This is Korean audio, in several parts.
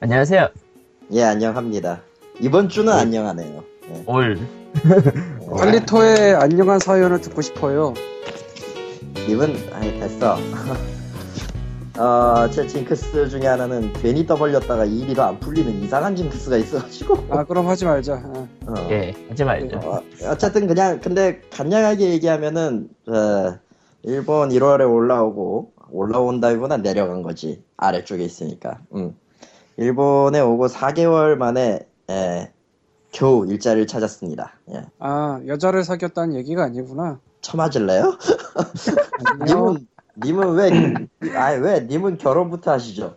안녕하세요. 예, 안녕합니다. 이번 주는 안녕하네요. 예. 올. 칼리토의 안녕한 사연을 듣고 싶어요. 님은, 아이, 됐어. 어, 제 징크스 중에 하나는 괜히 떠벌렸다가 일이 더안 풀리는 이상한 징크스가 있어가지고. 아 그럼 하지 말자. 아, 어. 예, 하지 말죠. 어, 어쨌든 그냥, 근데 간략하게 얘기하면은, 어, 일본 1월에 올라오고, 올라온다기보다 내려간 거지. 아래쪽에 있으니까. 음. 일본에 오고 4개월 만에, 예, 겨우 일자리를 찾았습니다. 예. 아 여자를 사귀었다는 얘기가 아니구나. 쳐맞을래요? 안녕. 님은 님은 왜 아니 왜 님은 결혼부터 하시죠?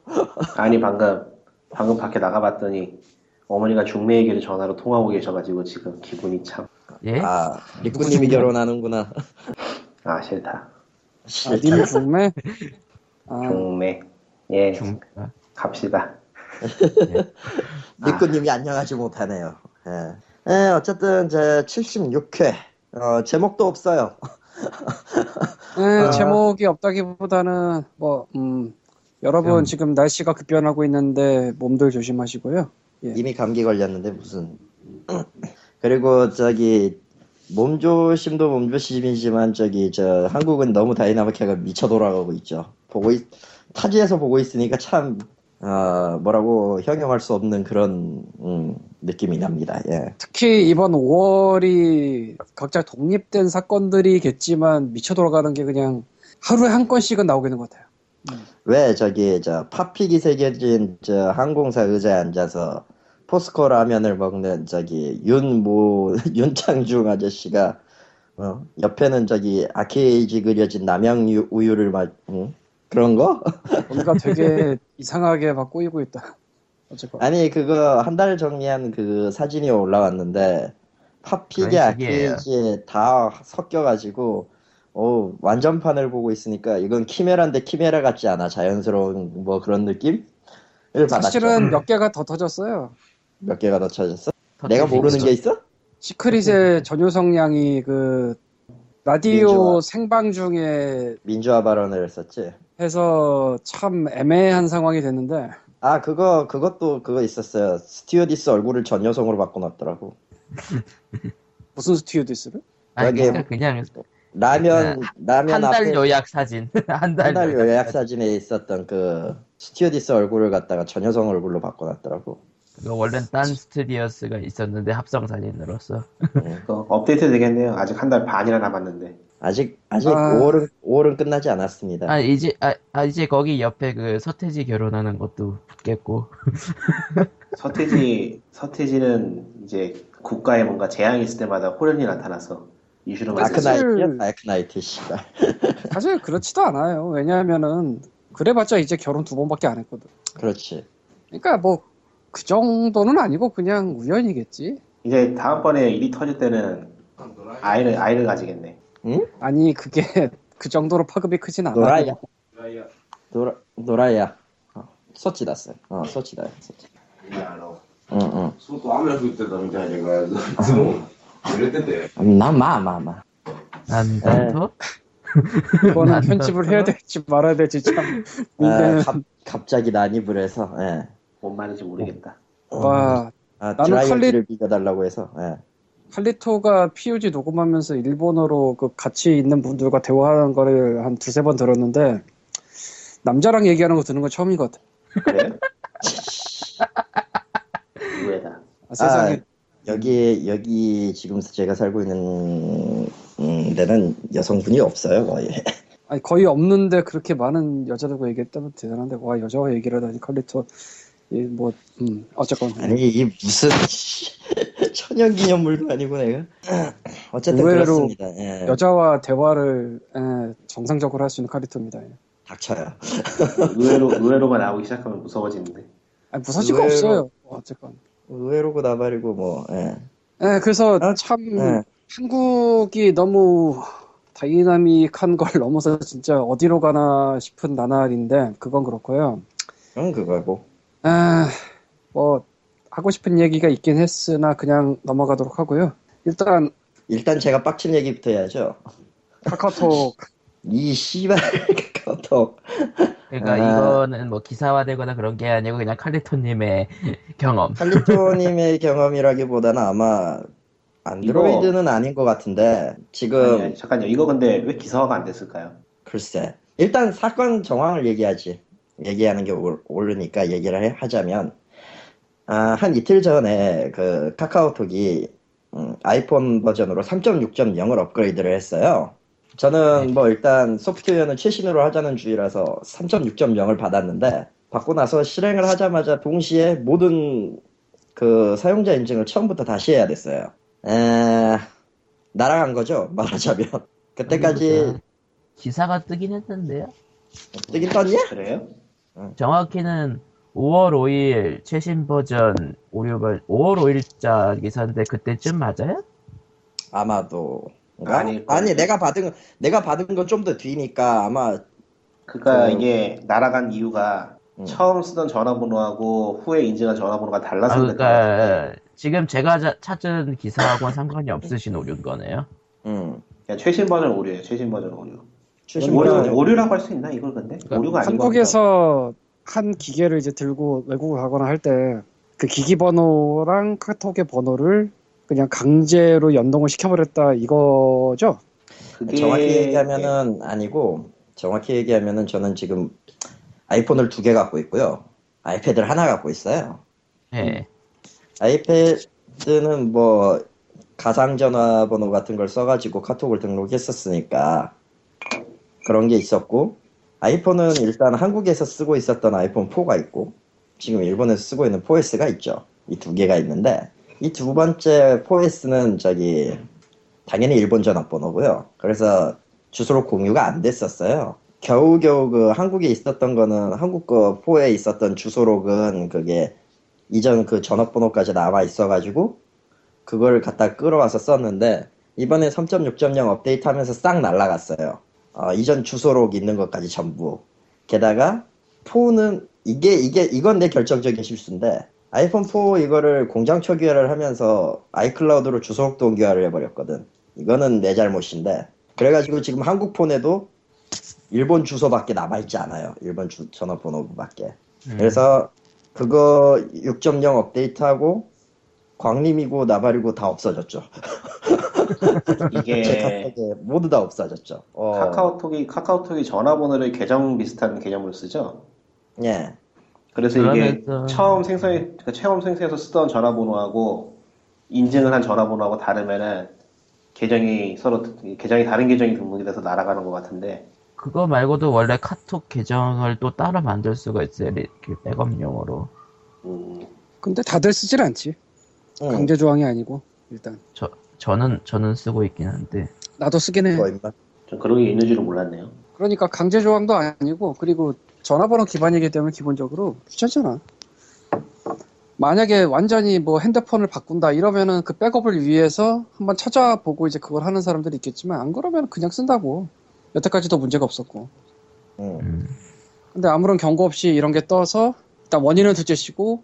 아니 방금 방금 밖에 나가봤더니 어머니가 중매 얘기를 전화로 통화하고 계셔가지고 지금 기분이 참아 예? 아 리꾸님이 결혼하는구나. 싫다 아, 님 중매? 아, 중매 예 중, 아, 갑시다 리꾸님이 안녕하지 못하네요. 예. 예, 어쨌든 제 76회 어, 제목도 없어요. 네, 아. 제목이 없다기보다는 뭐 음, 여러분 음. 지금 날씨가 급변하고 있는데 몸들 조심하시고요. 예. 이미 감기 걸렸는데 무슨 그리고 저기 몸조심도 몸조심이지만 저기 저 한국은 너무 다이나믹하게 미쳐 돌아가고 있죠. 보고 있, 타지에서 보고 있으니까 참 어, 뭐라고 형용할 수 없는 그런 음, 느낌이 납니다. 예. 특히 이번 5월이 각자 독립된 사건들이겠지만 미쳐 돌아가는 게 그냥 하루에 한 건씩은 나오게 되는 것 같아요. 왜 저기 저 팝픽이 새겨진 저 항공사 의자에 앉아서 포스코 라면을 먹는 저기 윤모 윤창중 아저씨가 어, 옆에는 저기 아케이지 그려진 남양 유- 우유를 마 응? 그런 거? 뭔가 되게 이상하게 막 꼬이고 있다. 어쨌건 아니 그거 한 달 정리한 그 사진이 올라왔는데 식이에요. 아케이지에 다 섞여가지고 오 완전판을 보고 있으니까 이건 키메라인데 키메라 같지 않아 자연스러운 뭐 그런 느낌을 받았죠. 사실은 몇 개가 더 터졌어요. 몇 개가 더 찾았어? 내가 모르는 게 있어? 시크릿의 전효성 양이 그 라디오 민주화. 생방 중에 민주화 발언을 했었지. 해서 참 애매한 상황이 됐는데 아 그거 그것도 그거 있었어요. 스튜어디스 얼굴을 전 여성으로 바꿔놨더라고. 무슨 스튜디스를? 아니, 그냥, 그냥 라면 라면 한 달 요약 사진. 한달한달 요약. 요약 사진에 있었던 그 스튜어디스 얼굴을 갖다가 전 여성 얼굴로 바꿔놨더라고. 그거 원래는 딴 스튜디오스가 있었는데 합성 사진으로서. 그 업데이트 되겠네요 아직 한 달 반이나 남았는데 아직 아직 아. 5월은 5월은 끝나지 않았습니다. 아, 이제, 아, 아, 이제 거기 옆에 그 서태지 결혼하는 것도 붙겠고. 서태지 서태지는 이제 국가에 뭔가 재앙이 있을 때마다 호련이 나타나서 이슈로 다크 만들지 사실- 나이트야? 다크 나이트 씨발. 사실 그렇지도 않아요. 왜냐하면은 그래봤자 이제 결혼 두 번밖에 안 했거든. 그렇지. 그러니까 뭐 그 정도는 아니고 그냥 우연이겠지. 이제 다음번에 일이 터질 때는 아이를 아이를 가지겠네 응? 아니 그게 그 정도로 파급이 크진 않아. 노라야. 노라야. 노라 노라야. 어, 서치 났어요. 어 서치다. 서치. 응응. 소도 아무래도 있다던데 내가 너무 그랬던데. 나마마마. 난더 이거는 편집을 해야 될지 말아야 될지 참. 아, 갑, 갑자기 난입을 해서. 예. 뭔 말인지 모르겠다. 어. 와. 아, 나는 칼리... 드라이어를 비벼달라고 해서. 예. 칼리토가 POG 녹음하면서 일본어로 그 같이 있는 분들과 대화하는 거를 한 두세 번 들었는데 남자랑 얘기하는 거 듣는 건 처음인 것 같아. 그래? 의외다 아, 세상에 아, 여기 여기 지금 제가 살고 있는 음, 데는 여성분이 없어요 거의. 아니, 거의 없는데 그렇게 많은 여자들과 얘기했다면 대단한데 와 여자와 얘기를 하다니 칼리토 이뭐 음, 어쨌건 아니 이 무슨 천연기념물도 아니고 내가. 어쨌든 의외로 그렇습니다. 예. 여자와 대화를 에, 정상적으로 할 수 있는 칼리토입니다. 예. 닥쳐요. 의외로 의외로가 나오기 시작하면 무서워지는데 아니, 무서지가 의외로- 없어요. 어쨌건. 의외로고 나발이고 뭐. 예. 예, 그래서 아, 참 예. 한국이 너무 다이나믹한 걸 넘어서 진짜 어디로 가나 싶은 나날인데 그건 그렇고요. 그건 그거고. 아, 뭐 하고 싶은 얘기가 있긴 했으나 그냥 넘어가도록 하고요. 일단 일단 제가 빡친 얘기부터 해야죠. 카카오톡 이 씨발 카카오톡. 그러니까 아. 이거는 뭐 기사화되거나 그런 게 아니고 그냥 칼리토님의 경험. 칼리토님의 경험이라기보다는 아마 안드로이드는 아닌 것 같은데 지금 아니, 아니, 잠깐요. 이거 근데 왜 기사화가 안 됐을까요? 글쎄 일단 사건 정황을 얘기하지 얘기하는 게 옳- 옳으니까 얘기를 해- 하자면 아, 한 이틀 전에 그 카카오톡이 음, 아이폰 버전으로 3.6.0을 업그레이드를 했어요. 저는 뭐 일단 소프트웨어는 최신으로 하자는 주의라서 3.6.0을 받았는데 받고 나서 실행을 하자마자 동시에 모든 그 사용자 인증을 처음부터 다시 해야 됐어요. 에, 날아간 거죠 말하자면 그때까지 기사가 뜨긴 했는데요. 뜨긴 떴냐? 그래요? 정확히는 5월 5일 최신 버전 오류가 5월 5일자 기사인데 그때쯤 맞아요? 아마도 아닐 아니 거예요. 내가 받은 건- 내가 받은 건 좀 더 뒤니까 아마 그니까 그- 이게 날아간 이유가 음. 처음 쓰던 전화번호하고 후에 인증한 전화번호가 아, 달라서 그러니까 같아요. 지금 제가 자- 찾은 기사하고는 상관이 없으신 오류인 거네요. 음, 최신 버전 오류예요. 최신 버전 오류. 최신 오류 버전 오류라고 할 수 있나 이걸 근데 오류가 아닌. 한국에서 한 기계를 이제 들고 외국을 가거나 할 때 그 기기 번호랑 카톡의 번호를 그냥 강제로 연동을 시켜버렸다 이거죠? 그게 정확히 얘기하면은 아니고 정확히 얘기하면은 저는 지금 아이폰을 두 개 갖고 있고요 아이패드를 하나 갖고 있어요 예. 아이패드는 뭐 가상 전화번호 같은 걸 써가지고 카톡을 등록했었으니까 그런 게 있었고 아이폰은 일단 한국에서 쓰고 있었던 아이폰 4가 있고 지금 일본에서 쓰고 있는 4S가 있죠. 이 두 개가 있는데 이 두 번째 4S는 저기 당연히 일본 전화번호고요. 그래서 주소로 공유가 안 됐었어요. 겨우겨우 그 한국에 있었던 거는 한국 거 4에 있었던 주소록은 그게 이전 그 전화번호까지 남아 있어가지고 그걸 갖다 끌어와서 썼는데 이번에 3.6.0 업데이트하면서 싹 날라갔어요. 어, 이전 주소록 있는 것까지 전부. 게다가 4는 이게 이게 이건 내 결정적인 실수인데 아이폰 4 이거를 공장 초기화를 하면서 아이클라우드로 주소록도 옮겨를 해버렸거든. 이거는 내 잘못인데 그래가지고 지금 한국 폰에도 일본 주소밖에 남아있지 않아요. 일본 주, 전화번호밖에. 음. 그래서 그거 6.0 업데이트하고 광림이고 나발이고 다 없어졌죠. 제 이게 카톡에 모두 다 없어졌죠. 어, 카카오톡이 카카오톡이 전화번호를 계정 비슷한 개념으로 쓰죠. 예. 그래서 이게 그러면서- 처음 생성해 그러니까 처음 생성해서 쓰던 전화번호하고 인증을 한 전화번호하고 다르면은 계정이 서로 계정이 다른 계정이 등록이 돼서 날아가는 것 같은데 그거 말고도 원래 카톡 계정을 또 따로 만들 수가 있어요. 리- 그 백업용으로. 음, 근데 다들 쓰질 않지. 응. 강제 조항이 아니고 일단 저 는 저는 쓰고 있긴 한데. 나도 쓰긴 해. 뭐. 좀 그런 게 있는 줄은 몰랐네요. 그러니까 강제 조항도 아니고 그리고 전화번호 기반이기 때문에 기본적으로 귀찮잖아. 만약에 완전히 뭐 핸드폰을 바꾼다 이러면은 그 백업을 위해서 한번 찾아보고 이제 그걸 하는 사람들이 있겠지만 안 그러면 그냥 쓴다고. 여태까지도 문제가 없었고. 응. 음. 근데 아무런 경고 없이 이런 게 떠서 일단 원인은 둘째치고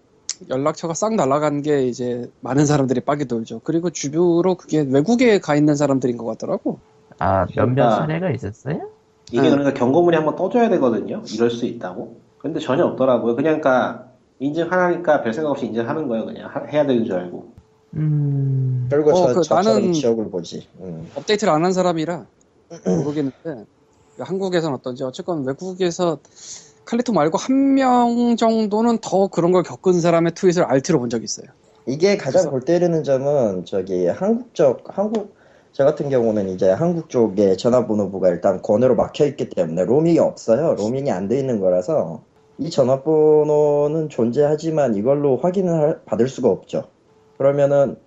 연락처가 싹 날아간 게 이제 많은 사람들이 빠게 돌죠. 그리고 주변으로 그게 외국에 가 있는 사람들인 것 같더라고. 아 몇몇 그러니까- 사례가 있었어요? 이게 응. 그러니까 경고문이 한번 떠줘야 되거든요. 이럴 수 있다고. 근데 전혀 없더라고요. 그냥 그러니까 인증 하나니까 별 생각 없이 인증하는 거예요. 그냥 하- 해야 되는 줄 알고. 음. 결국 어, 저, 그 나는- 지역을 보지. 응. 업데이트를 안 한 사람이라 모르겠는데 한국에서는 어떤지 어쨌건 외국에서 칼리토 말고 한 명 정도는 더 그런 걸 겪은 사람의 트윗을 알트로 본 적이 있어요. 이게 가장 그래서- 골 때리는 점은 저기 한국 쪽 한국 저 같은 경우는 이제 한국 쪽에 전화번호부가 일단 권으로 막혀 있기 때문에 로밍이 없어요. 로밍이 안 돼 있는 거라서 이 전화번호는 존재하지만 이걸로 확인을 할- 받을 수가 없죠. 그러면은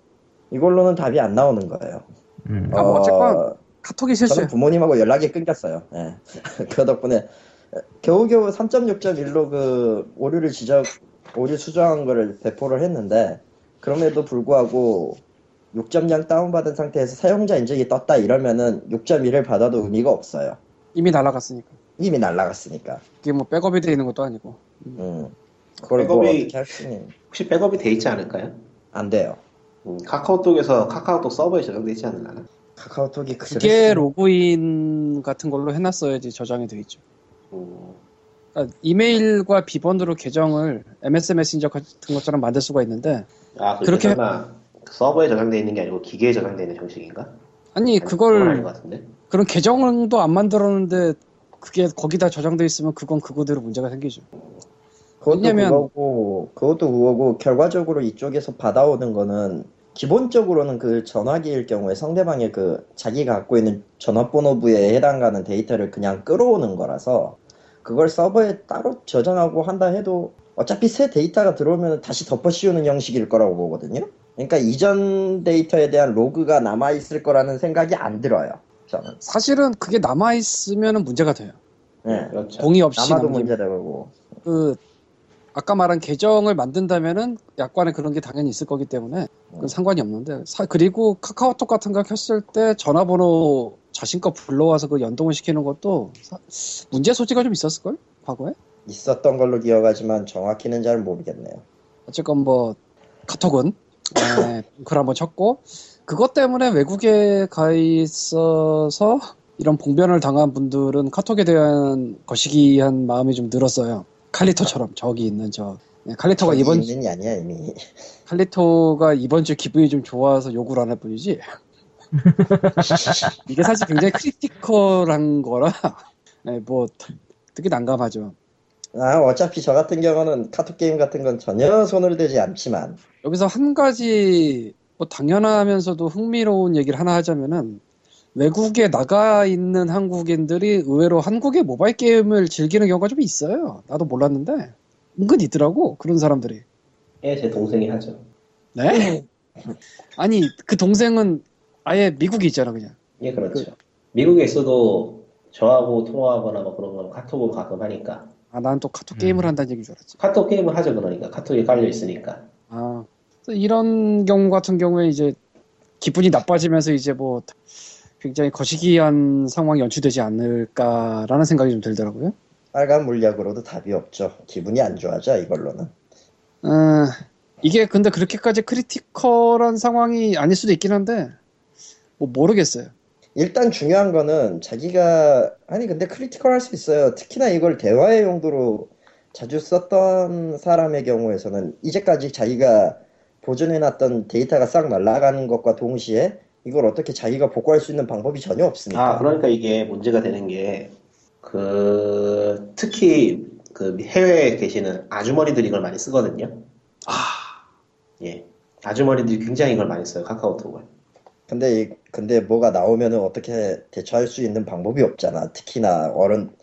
이걸로는 답이 안 나오는 거예요. 음. 아, 뭐 어쨌건 카톡이 실수야. 저는 부모님하고 연락이 끊겼어요. 예. 그 덕분에 겨우겨우 3.6.1로 그 오류를 지적, 오류 수정한 거를 배포를 했는데 그럼에도 불구하고 6.0 다운받은 상태에서 사용자 인증이 떴다 이러면은 6.1을 받아도 의미가 없어요. 이미 날아갔으니까. 이미 날라갔으니까. 이게 뭐 백업이 돼 있는 것도 아니고. 음. 그걸 뭐 백업이- 어떻게 할 수는 혹시 백업이 돼 있지 않을까요? 안 돼요. 음, 카카오톡에서 카카오톡 서버에 저장돼 있지 않을까요? 카카오톡이 그게 로그인 같은 걸로 해놨어야지 저장이 돼 있죠. 음, 그러니까 이메일과 비번으로 계정을 MS 메신저 같은 것처럼 만들 수가 있는데 아, 그렇게- 설마 서버에 저장돼 있는 게 아니고 기계에 저장돼 있는 형식인가? 아니 아닌 그걸. 그런 계정도 안 만들었는데 그게 거기다 저장돼 있으면 그건 그거대로 문제가 생기죠. 그것도 왜냐면- 그거고 그것도 그거고 결과적으로 이쪽에서 받아오는 거는 기본적으로는 그 전화기일 경우에 상대방의 그 자기가 갖고 있는 전화번호부에 해당하는 데이터를 그냥 끌어오는 거라서 그걸 서버에 따로 저장하고 한다 해도 어차피 새 데이터가 들어오면 다시 덮어 씌우는 형식일 거라고 보거든요. 그러니까 이전 데이터에 대한 로그가 남아 있을 거라는 생각이 안 들어요. 저는. 사실은 그게 남아 있으면 문제가 돼요. 예. 그렇죠. 동의 없이 남아도 남기면. 문제되고. 그 아까 말한 계정을 만든다면은 약관에 그런 게 당연히 있을 거기 때문에 그건 상관이 없는데 사- 그리고 카카오톡 같은 거 켰을 때 전화번호 자신 거 불러와서 그 연동을 시키는 것도 사- 문제 소지가 좀 있었을 걸 과거에 있었던 걸로 기억하지만 정확히는 잘 모르겠네요. 어쨌건 뭐 카톡은 에, 글 한번 쳤고 그것 때문에 외국에 가 있어서 이런 봉변을 당한 분들은 카톡에 대한 거시기한 마음이 좀 늘었어요. 칼리토처럼 저기 있는 저 네, 칼리토가 이번 게 아니야 이미. 칼리토가 이번 주 기분이 좀 좋아서 욕을 안 할 뿐이지. 이게 사실 굉장히 critical한 거라, 네, 뭐, 되게 난감하죠. 아 어차피 저 같은 경우는 카톡 게임 같은 건 전혀 손을 대지 않지만 여기서 한 가지, 뭐, 당연하면서도 흥미로운 얘기를 하나 하자면은, 외국에 나가 있는 한국인들이 의외로 한국의 모바일 게임을 즐기는 경우가 좀 있어요. 나도 몰랐는데, 은근 있더라고, 그런 사람들이. 예, 제 동생이 하죠. 네? 아니, 그 동생은 아예 미국에 있잖아, 그냥. 예, 그렇죠. 미국에 있어도 저하고 통화하거나 뭐 그런 건 카톡으로 가끔 하니까. 아, 난 또 카톡 게임을 음. 한다는 얘기인 줄 알았지. 카톡 게임을 하죠, 그러니까. 카톡이 깔려 있으니까. 아, 이런 경우 같은 경우에 이제 기분이 나빠지면서 이제 뭐 굉장히 거시기한 상황이 연출되지 않을까라는 생각이 좀 들더라고요. 빨간 물약으로도 답이 없죠. 기분이 안 좋아져 이걸로는. 어, 이게 근데 그렇게까지 critical한 상황이 아닐 수도 있긴 한데 뭐 모르겠어요. 일단 중요한 거는 자기가 아니 근데 critical 할 수 있어요. 특히나 이걸 대화의 용도로 자주 썼던 사람의 경우에서는 이제까지 자기가 보존해놨던 데이터가 싹 날아가는 것과 동시에 이걸 어떻게 자기가 복구할 수 있는 방법이 전혀 없으니까. 아, 그러니까 이게 문제가 되는 게, 그, 특히, 그 해외에 계시는 아주머니들이 이걸 많이 쓰거든요. 아, 예. 아주머니들이 굉장히 이걸 많이 써요, 카카오톡을. 근데 이- 근데 뭐가 나오면은 어떻게 대처할 수 있는 방법이 없잖아. 특히나 어른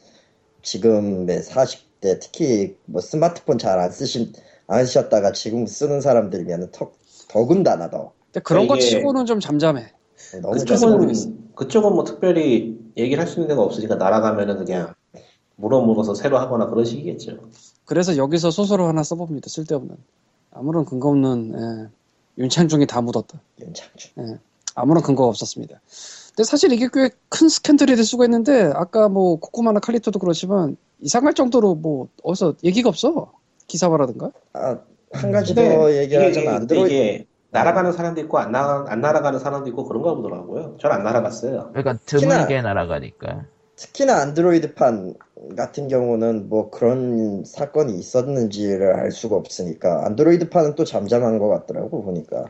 지금의 40대 특히 뭐 스마트폰 잘 안 쓰신 안 쓰셨다가 지금 쓰는 사람들이면 더 더군다나 더 근데 그런 거 이게- 치고는 좀 잠잠해. 너무 잘 모르겠어. 그쪽은, 그쪽은 뭐 특별히 얘기를 할 수 있는 데가 없으니까 날아가면은 그냥 물어 물어서 새로 하거나 그런 식이겠죠. 그래서 여기서 소설을 하나 써봅니다. 쓸데없는 아무런 근거 없는 예, 윤창중이 다 묻었다. 윤창주. 아무런 근거가 없었습니다. 근데 사실 이게 꽤 큰 스캔들이 될 수가 있는데 아까 뭐 코코마나 칼리토도 그렇지만 이상할 정도로 뭐 어디서 얘기가 없어 기사화라든가 아, 한 가지 더 얘기하자면 근데 안드로이드 이게 날아가는 사람도 있고 안, 나, 안 날아가는 사람도 있고 그런가 보더라고요. 전 안 날아갔어요. 그러니까 특히나- 드물게 날아가니까. 특히나 안드로이드판 같은 경우는 뭐 그런 사건이 있었는지를 알 수가 없으니까 안드로이드판은 또 잠잠한 것 같더라고 보니까.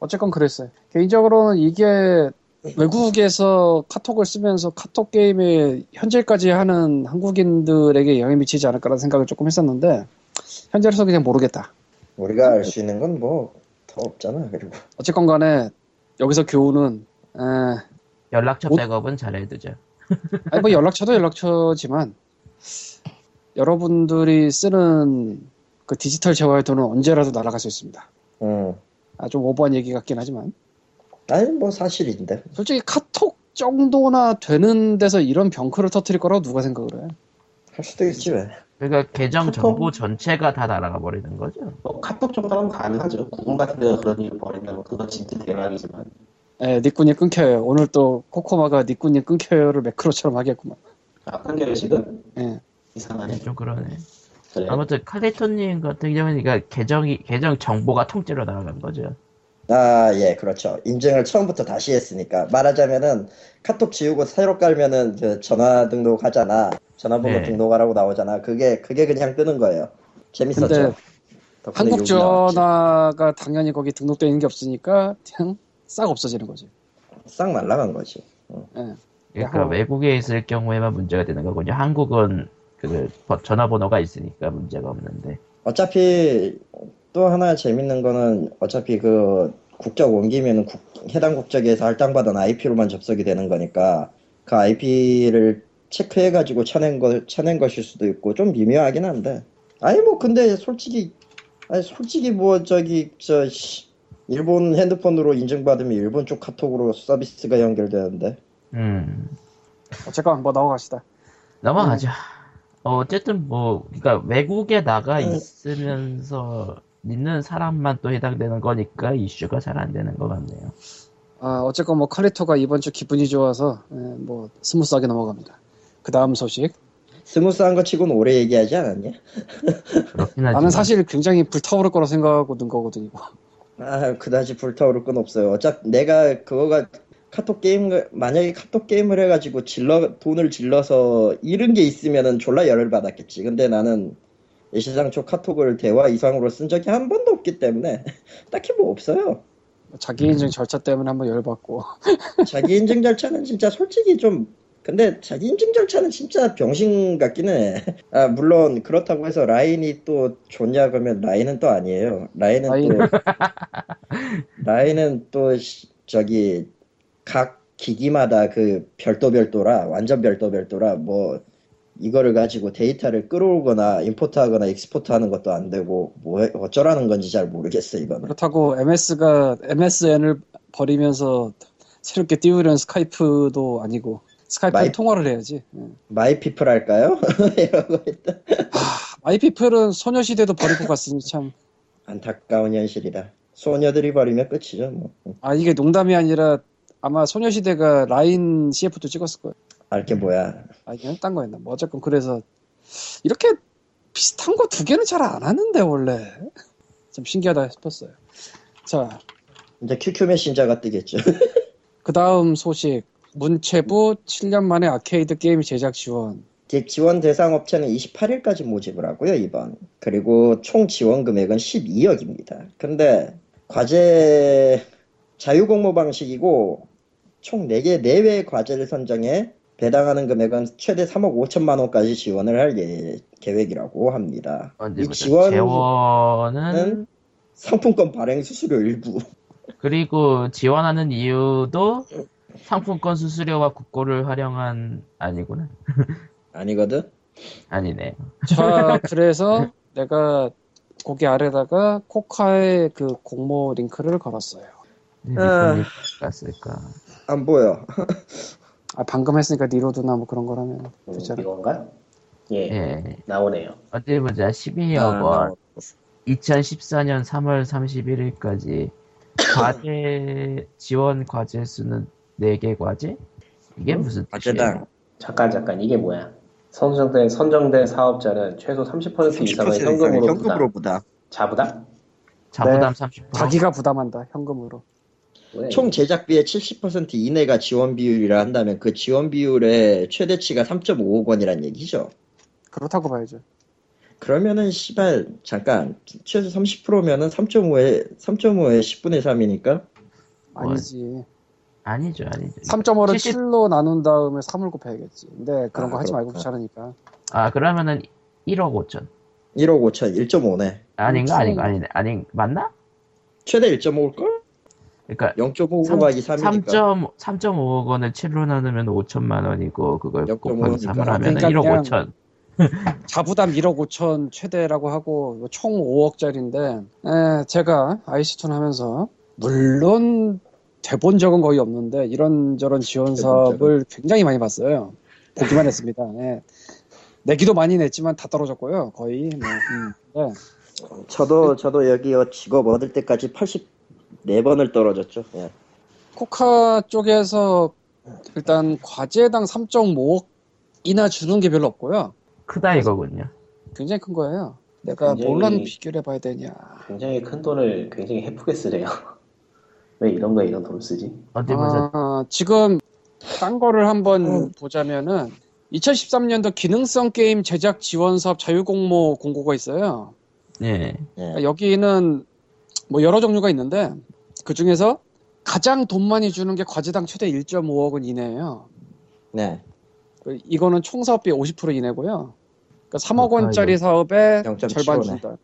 어쨌건 그랬어요. 개인적으로는 이게 외국에서 카톡을 쓰면서 카톡 게임에 현질까지 하는 한국인들에게 영향을 미치지 않을까라는 생각을 조금 했었는데 현재로서 그냥 모르겠다. 우리가 알 수 있는 건 뭐 더 없잖아 그리고 어쨌건 간에 여기서 교훈은 에, 연락처 못- 백업은 잘해두죠. 아니 뭐 연락처도 연락처지만 여러분들이 쓰는 그 디지털 재활도는 언제라도 날아갈 수 있습니다. 음 아, 좀 오버한 얘기 같긴 하지만 아니 뭐 사실인데 솔직히 카톡 정도나 되는 데서 이런 병크를 터뜨릴 거라고 누가 생각을 해? 할 수도 있지 왜 그러니까 계정 카톡- 정보 전체가 다 날아가 버리는 거죠. 뭐 카톡 정도는 가능하죠. 구글 같은 데가 그런 일을 벌인다면 그건 진짜 대박이지만. 예, 니꾼이 끊겨요. 오늘 또 코코마가 니꾼이 끊겨요를 매크로처럼 하겠구만. 아, 큰게 지금 예. 이상하네. 네, 좀 그러네. 그래. 아무튼 칼리토님 같은 경우는 그러니까 계정이 계정 정보가 통째로 날아간 거죠. 아 예 그렇죠 인증을 처음부터 다시 했으니까 말하자면은 카톡 지우고 새로 깔면은 그 전화 등록 하잖아 전화번호 네. 등록하라고 나오잖아. 그게 그게 그냥 뜨는 거예요. 재밌었죠. 한국. 전화가 당연히 거기 등록되어 있는 게 없으니까 그냥 싹 없어지는 거지. 싹 말라간 거지. 예. 그러니까 야호. 외국에 있을 경우에만 문제가 되는 거군요. 한국은 그 버- 전화번호가 있으니까 문제가 없는데. 어차피 또 하나 재밌는 거는 어차피 그 국적 옮기면 국- 해당 국적에서 할당받은 IP로만 접속이 되는 거니까 그 IP를 체크해가지고 쳐낸 거 쳐낸 것일 수도 있고 좀 미묘하긴 한데 아니 뭐 근데 솔직히 아니 솔직히 뭐 저기 저 씨, 일본 핸드폰으로 인증받으면 일본 쪽 카톡으로 서비스가 연결되는데 음. 어쨌건 뭐 넘어갑시다. 넘어가죠. 음. 어, 어쨌든 뭐, 그러니까 외국에 나가 음. 있으면서 있는 사람만 또 해당되는 거니까 이슈가 잘 안 되는 것 같네요. 아, 어쨌건 뭐 칼리토가 이번 주 기분이 좋아서 예, 뭐 스무스하게 넘어갑니다. 그 다음 소식. 스무스한 거 치고는 오래 얘기하지 않았냐? 그렇긴 하지만 나는 사실 굉장히 불타오를 거라 생각하고 는 거거든요. 이거. 아, 그다지 불타오를 건 없어요. 어차피 내가 그거가 카톡 게임, 만약에 카톡 게임을 해가지고 질러, 돈을 질러서 잃은 게 있으면은 졸라 열을 받았겠지. 근데 나는 애시당초 카톡을 대화 이상으로 쓴 적이 한 번도 없기 때문에 딱히 뭐 없어요. 자기 인증 절차 때문에 한번 열받고. 자기 인증 절차는 진짜 솔직히 좀, 근데 자기 인증 절차는 진짜 병신 같기는 해. 아, 물론 그렇다고 해서 라인이 또 좋냐 그러면 라인은 또 아니에요. 라인은 라인. 또, 라인은 또 시- 저기 각 기기마다 그 별도 별도라 완전 별도 별도라 뭐 이거를 가지고 데이터를 끌어오거나 import하거나 export하는 것도 안 되고 뭐 어쩌라는 건지 잘 모르겠어 이거는. 그렇다고 MS가 MSN을 버리면서 새롭게 띄우려는 스카이프도 아니고 스카이프 마이- 통화를 해야지. 예. 마이피플 할까요? 이러고 있다. 마이피플은 소녀시대도 버리고 갔으니 참. 안타까운 현실이다. 소녀들이 버리면 끝이죠. 뭐. 아 이게 농담이 아니라 아마 소녀시대가 라인 CF도 찍었을 거예요. 알게 뭐야. 아니면 딴 거였나. 뭐 어쨌건 그래서 이렇게 비슷한 거 두 개는 잘 안 하는데 원래 좀 신기하다 싶었어요. 자, 이제 QQ 메신저가 뜨겠죠. 그 다음 소식 문체부 7년 만에 아케이드 게임 제작 지원. 제 지원 대상 업체는 28일까지 모집을 하고요, 이번. 그리고 총 지원 금액은 12억입니다. 근데 과제 자유공모 방식이고 총 4개 내외 과제를 선정해 배당하는 금액은 최대 3억 5천만 원까지 지원을 할 예- 계획이라고 합니다. 이 지원은 재원은 상품권 발행 수수료 일부. 그리고 지원하는 이유도 상품권 수수료와 국고를 활용한 아니구나 아니거든? 아니네 자, 그래서 내가 거기 아래다가 코카의 그 공모 링크를 걸었어요. 아. 리콘이 갔을까 안 보여. 아, 방금 했으니까 니로드나 뭐 그런 거라면 음, 괜찮아. 이건가? 예, 예 나오네요. 어디 보자 12억 아, 원 2014년 3월 31일까지 과제 지원 과제 수는 4개 과제? 이게 무슨 뜻이에요? 과제당 잠깐 잠깐 이게 뭐야? 선정된 선정된 사업자는 최소 30% 이상의 현금으로, 현금으로 부담. 부담. 자부담? 자부담 네. 30%? 자기가 부담한다, 현금으로. 왜? 총 제작비의 70% 이내가 지원 비율이라 한다면 그 지원 비율의 최대치가 3.5억 원이란 얘기죠. 그렇다고 봐야죠. 그러면은 씨발 잠깐 최소 30%면은 3.5에 3.5에 10분의 3이니까 아니지. 아니죠 아니죠 3.5를 70 7로 나눈 다음에 3을 곱해야겠지. 근데 그런 아, 거 하지 말고 그렇구나. 귀찮으니까. 아 그러면은 1억 5천 1억 5천 1.5네. 아닌가 음, 아닌가 아니네 아닌 맞나? 최대 1.5일 걸? 그러니까 0.5가 2, 3이니까. 3.5 3.5억 원을 7로 나누면 5천만 원이고 그걸 0.5 곱하기 3을 니까. 하면 그러니까 1억 그냥 5천 자부담 1억 5천 최대라고 하고 총 5억짜리인데 제가 아이시톤 하면서 물론 돼본 적은 거의 없는데 이런저런 지원 사업을 굉장히 많이 봤어요. 보기만 했습니다. 예. 내기도 많이 냈지만 다 떨어졌고요. 거의 뭐, 음. 네. 저도 저도 여기 직업 얻을 때까지 84번을 떨어졌죠. 예. 코카 쪽에서 일단 과제당 3.5억이나 주는 게 별로 없고요. 크다 이거군요 굉장히 큰 거예요. 내가 굉장히- 뭘로 비교를 해봐야 되냐. 굉장히 큰 돈을 굉장히 헤프게 쓰네요. 왜 이런 거에 이런 돈을 쓰지? 어디 보자 아, 지금 딴 거를 한번 보자면은 2013년도 기능성 게임 제작 지원 사업 자유공모 공고가 있어요. 네. 예. 그러니까 여기는 뭐 여러 종류가 있는데 그 중에서 가장 돈 많이 주는 게 과제당 최대 1.5억 원 이내예요. 네. 그 이거는 총 사업비 50% 이내고요. 그러니까 3억 그렇구나, 원짜리. 사업에 0.75 절반 네. 준다.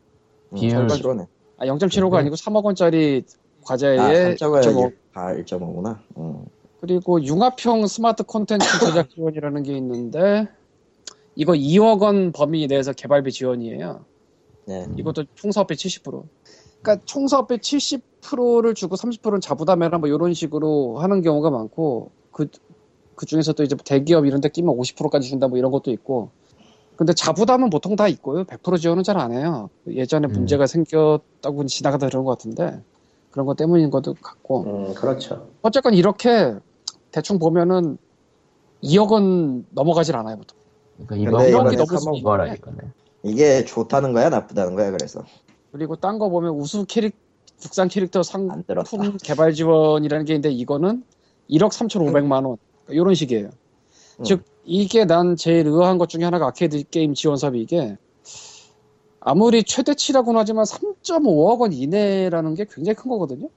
비율. 0.75네. 아 0.75가 아니고 3억 원짜리 과제에 아, 1.5. 3.5가 아, 1.5구나. 음. 그리고 융합형 스마트 콘텐츠 제작 지원이라는 게 있는데 이거 2억 원 범위 내에서 개발비 지원이에요. 네. 이것도 총 사업비 70%. 그러니까 총 사업비 70%를 주고 30%는 자부담해라 뭐 이런 식으로 하는 경우가 많고 그, 그 중에서 또 이제 대기업 이런 데 끼면 50%까지 준다 뭐 이런 것도 있고 근데 자부담은 보통 다 있고요. 100% 지원은 잘 안 해요. 예전에 음. 문제가 생겼다고 지나가다 그런 것 같은데 그런 것 때문인 것도 같고 음, 그렇죠. 어쨌건 이렇게 대충 보면은 2억 원 넘어가질 않아요 보통. 그러니까 근데 이번 이번에 이번에 삼억 이거라 원이네. 이거네. 이게 좋다는 거야, 나쁘다는 거야, 그래서. 그리고 딴 거 보면 우수 캐릭 국산 캐릭터 상품. 개발 지원이라는 게 있는데 이거는 1억 3,500만 원 이런 식이에요. 음. 즉 이게 난 제일 의아한 것 중에 하나가 아케이드 게임 지원 사업이 이게 아무리 최대치라고는 하지만 3.5억 원 이내라는 게 굉장히 큰 거거든요.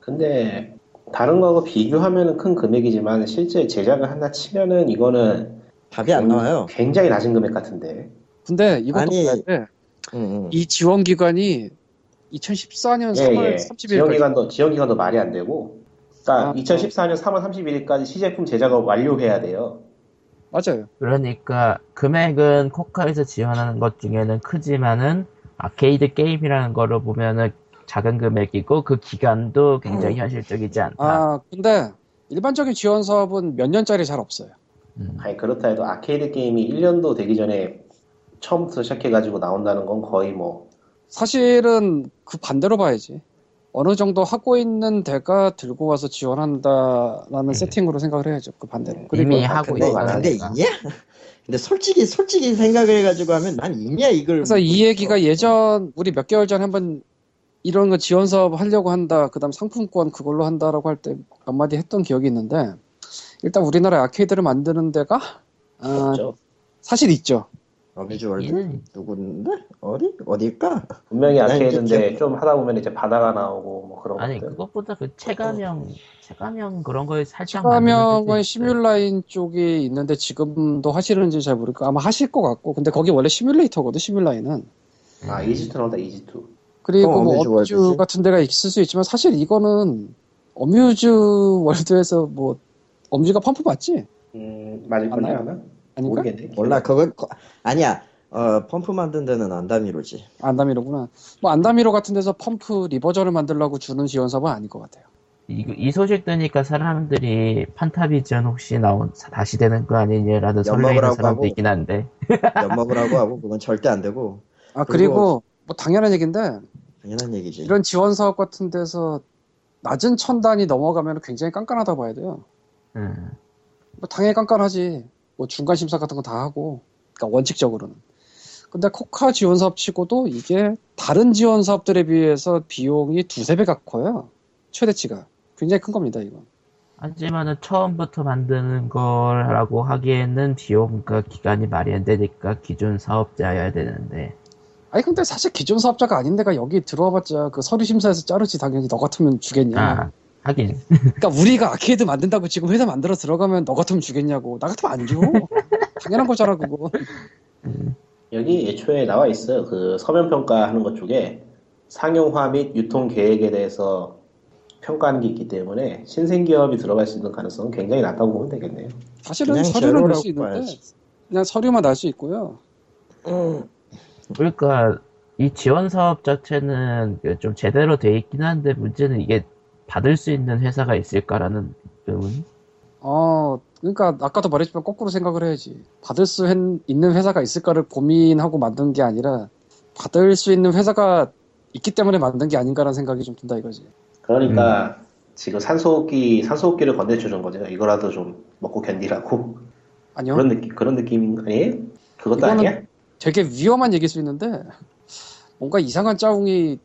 근데 다른 거하고 비교하면은 큰 금액이지만 실제 제작을 한다 치면은 이거는 답이 안 나와요. 굉장히 낮은 금액 같은데. 근데 이것도 돼. 음, 음. 이 지원 기간이 2014년 예, 3월 예. 30일 지원 기간도 지원 기간도 말이 안 되고. 그러니까 아, 2014년 3월 31일까지 시제품 제작을 완료해야 돼요. 맞아요. 그러니까 금액은 코카에서 지원하는 것 중에는 크지만은 아케이드 게임이라는 거를 보면은 작은 금액이고 그 기간도 굉장히 현실적이지 않다. 아 근데 일반적인 지원 사업은 몇 년짜리 잘 없어요. 음. 아니 그렇다 해도 아케이드 게임이 1년도 되기 전에 처음부터 시작해가지고 나온다는 건 거의 뭐 사실은 그 반대로 봐야지. 어느 정도 하고 있는 데가 들고 와서 지원한다라는 세팅으로 생각을 해야죠. 그 반대로. 그리고 이미 아, 하고 근데, 그거 안 근데. 있냐? 근데 솔직히, 솔직히 생각을 해가지고 하면 난 있냐, 이걸. 그래서 이 얘기가 예전 우리 몇 개월 전에 한번 이런 거 지원 사업 하려고 한다. 그다음 상품권 그걸로 한다라고 할때몇 마디 했던 기억이 있는데 일단 우리나라 아케이드를 만드는 데가 아, 없죠. 사실 있죠. 어뮤즈 월드? 얘는 누군데? 어디? 어딜까? 분명히 난 아케이드인데 좀 하다 보면 이제 바다가 나오고 뭐 그런 아니 것들. 그것보다 그 체감형 체감형 그런 거에 살짝 만드는 시뮬라인 쪽이 있는데 지금도 하시는지 잘 모르겠고 아마 하실 것 같고 근데 거기 원래 시뮬레이터거든 시뮬라인은 아 이지투 나온다 이지투. 그리고 뭐 어뮤즈 어뮤즈? 같은 데가 있을 수 있지만 사실 이거는 어뮤즈 월드에서 뭐 어뮤즈가 펌프 맞지? 음 맞을 거냐 맞나요? 아닌가? 모르겠네. 몰라, 그건, 거- 아니야. 어, 펌프 만든 데는 안다미로지. 안다미로구나. 뭐 안다미로 같은 데서 펌프 리버전을 만들려고 주는 지원 사업은 아닐 것 같아요. 이, 이 소식 뜨니까 사람들이 판타비전 혹시 나온 다시 되는 거 아니냐라는 설레이는 사람도 하고. 있긴 한데 엿먹으라고 하고, 그건 절대 안 되고. 아 그리고- 그리고 뭐 당연한 얘기인데 당연한 얘기지. 이런 지원 사업 같은 데서 낮은 천단이 넘어가면 굉장히 깐깐하다 봐야 돼요. 음. 뭐 당연히 깐깐하지. 뭐 중간 심사 같은 거 다 하고. 그러니까 원칙적으로는. 근데 코카 지원 사업 치고도 이게 다른 지원 사업들에 비해서 비용이 두세 배가 커요. 최대치가. 굉장히 큰 겁니다, 이건. 하지만은 처음부터 만드는 거라고 하기에는 비용과 기간이 말이 안 되니까 기존 사업자여야 되는데 아니 근데 사실 기존 사업자가 아닌 데가 여기 들어와봤자 그 서류 심사에서 자르지 당연히 너 같으면 주겠냐. 아 하긴 그러니까 우리가 아케이드 만든다고 지금 회사 만들어 들어가면 너 같으면 주겠냐고. 나 같으면 안 줘. 당연한 거잖아 그거. 여기 애초에 나와 있어요. 그 서면 평가하는 것 쪽에 상용화 및 유통 계획에 대해서 평가하는 게 있기 때문에 신생 기업이 들어갈 수 있는 가능성은 굉장히 낮다고 보면 되겠네요. 사실은 서류는 낼 수 있는데 봐야지. 그냥 서류만 낼수 있고요. 음, 그러니까 이 지원 사업 자체는 그좀 제대로 돼 있긴 한데 문제는 이게 받을 수 있는 회사가 있을까라는 의문. 어, 그러니까 아까도 말했지만 거꾸로 생각을 해야지. 받을 수 있는 회사가 있을까를 고민하고 만든 게 아니라 받을 수 있는 회사가 있기 때문에 만든 게 아닌가라는 생각이 좀 든다 이거지. 그러니까 지금 산소호흡기 산소호흡기를 건네주는 거죠. 이거라도 좀 먹고 견디라고 아니요. 그런 느낌 그런 느낌 아니에요? 그것도 아니야? 되게 위험한 얘기일 수 있는데 뭔가 이상한 짜웅이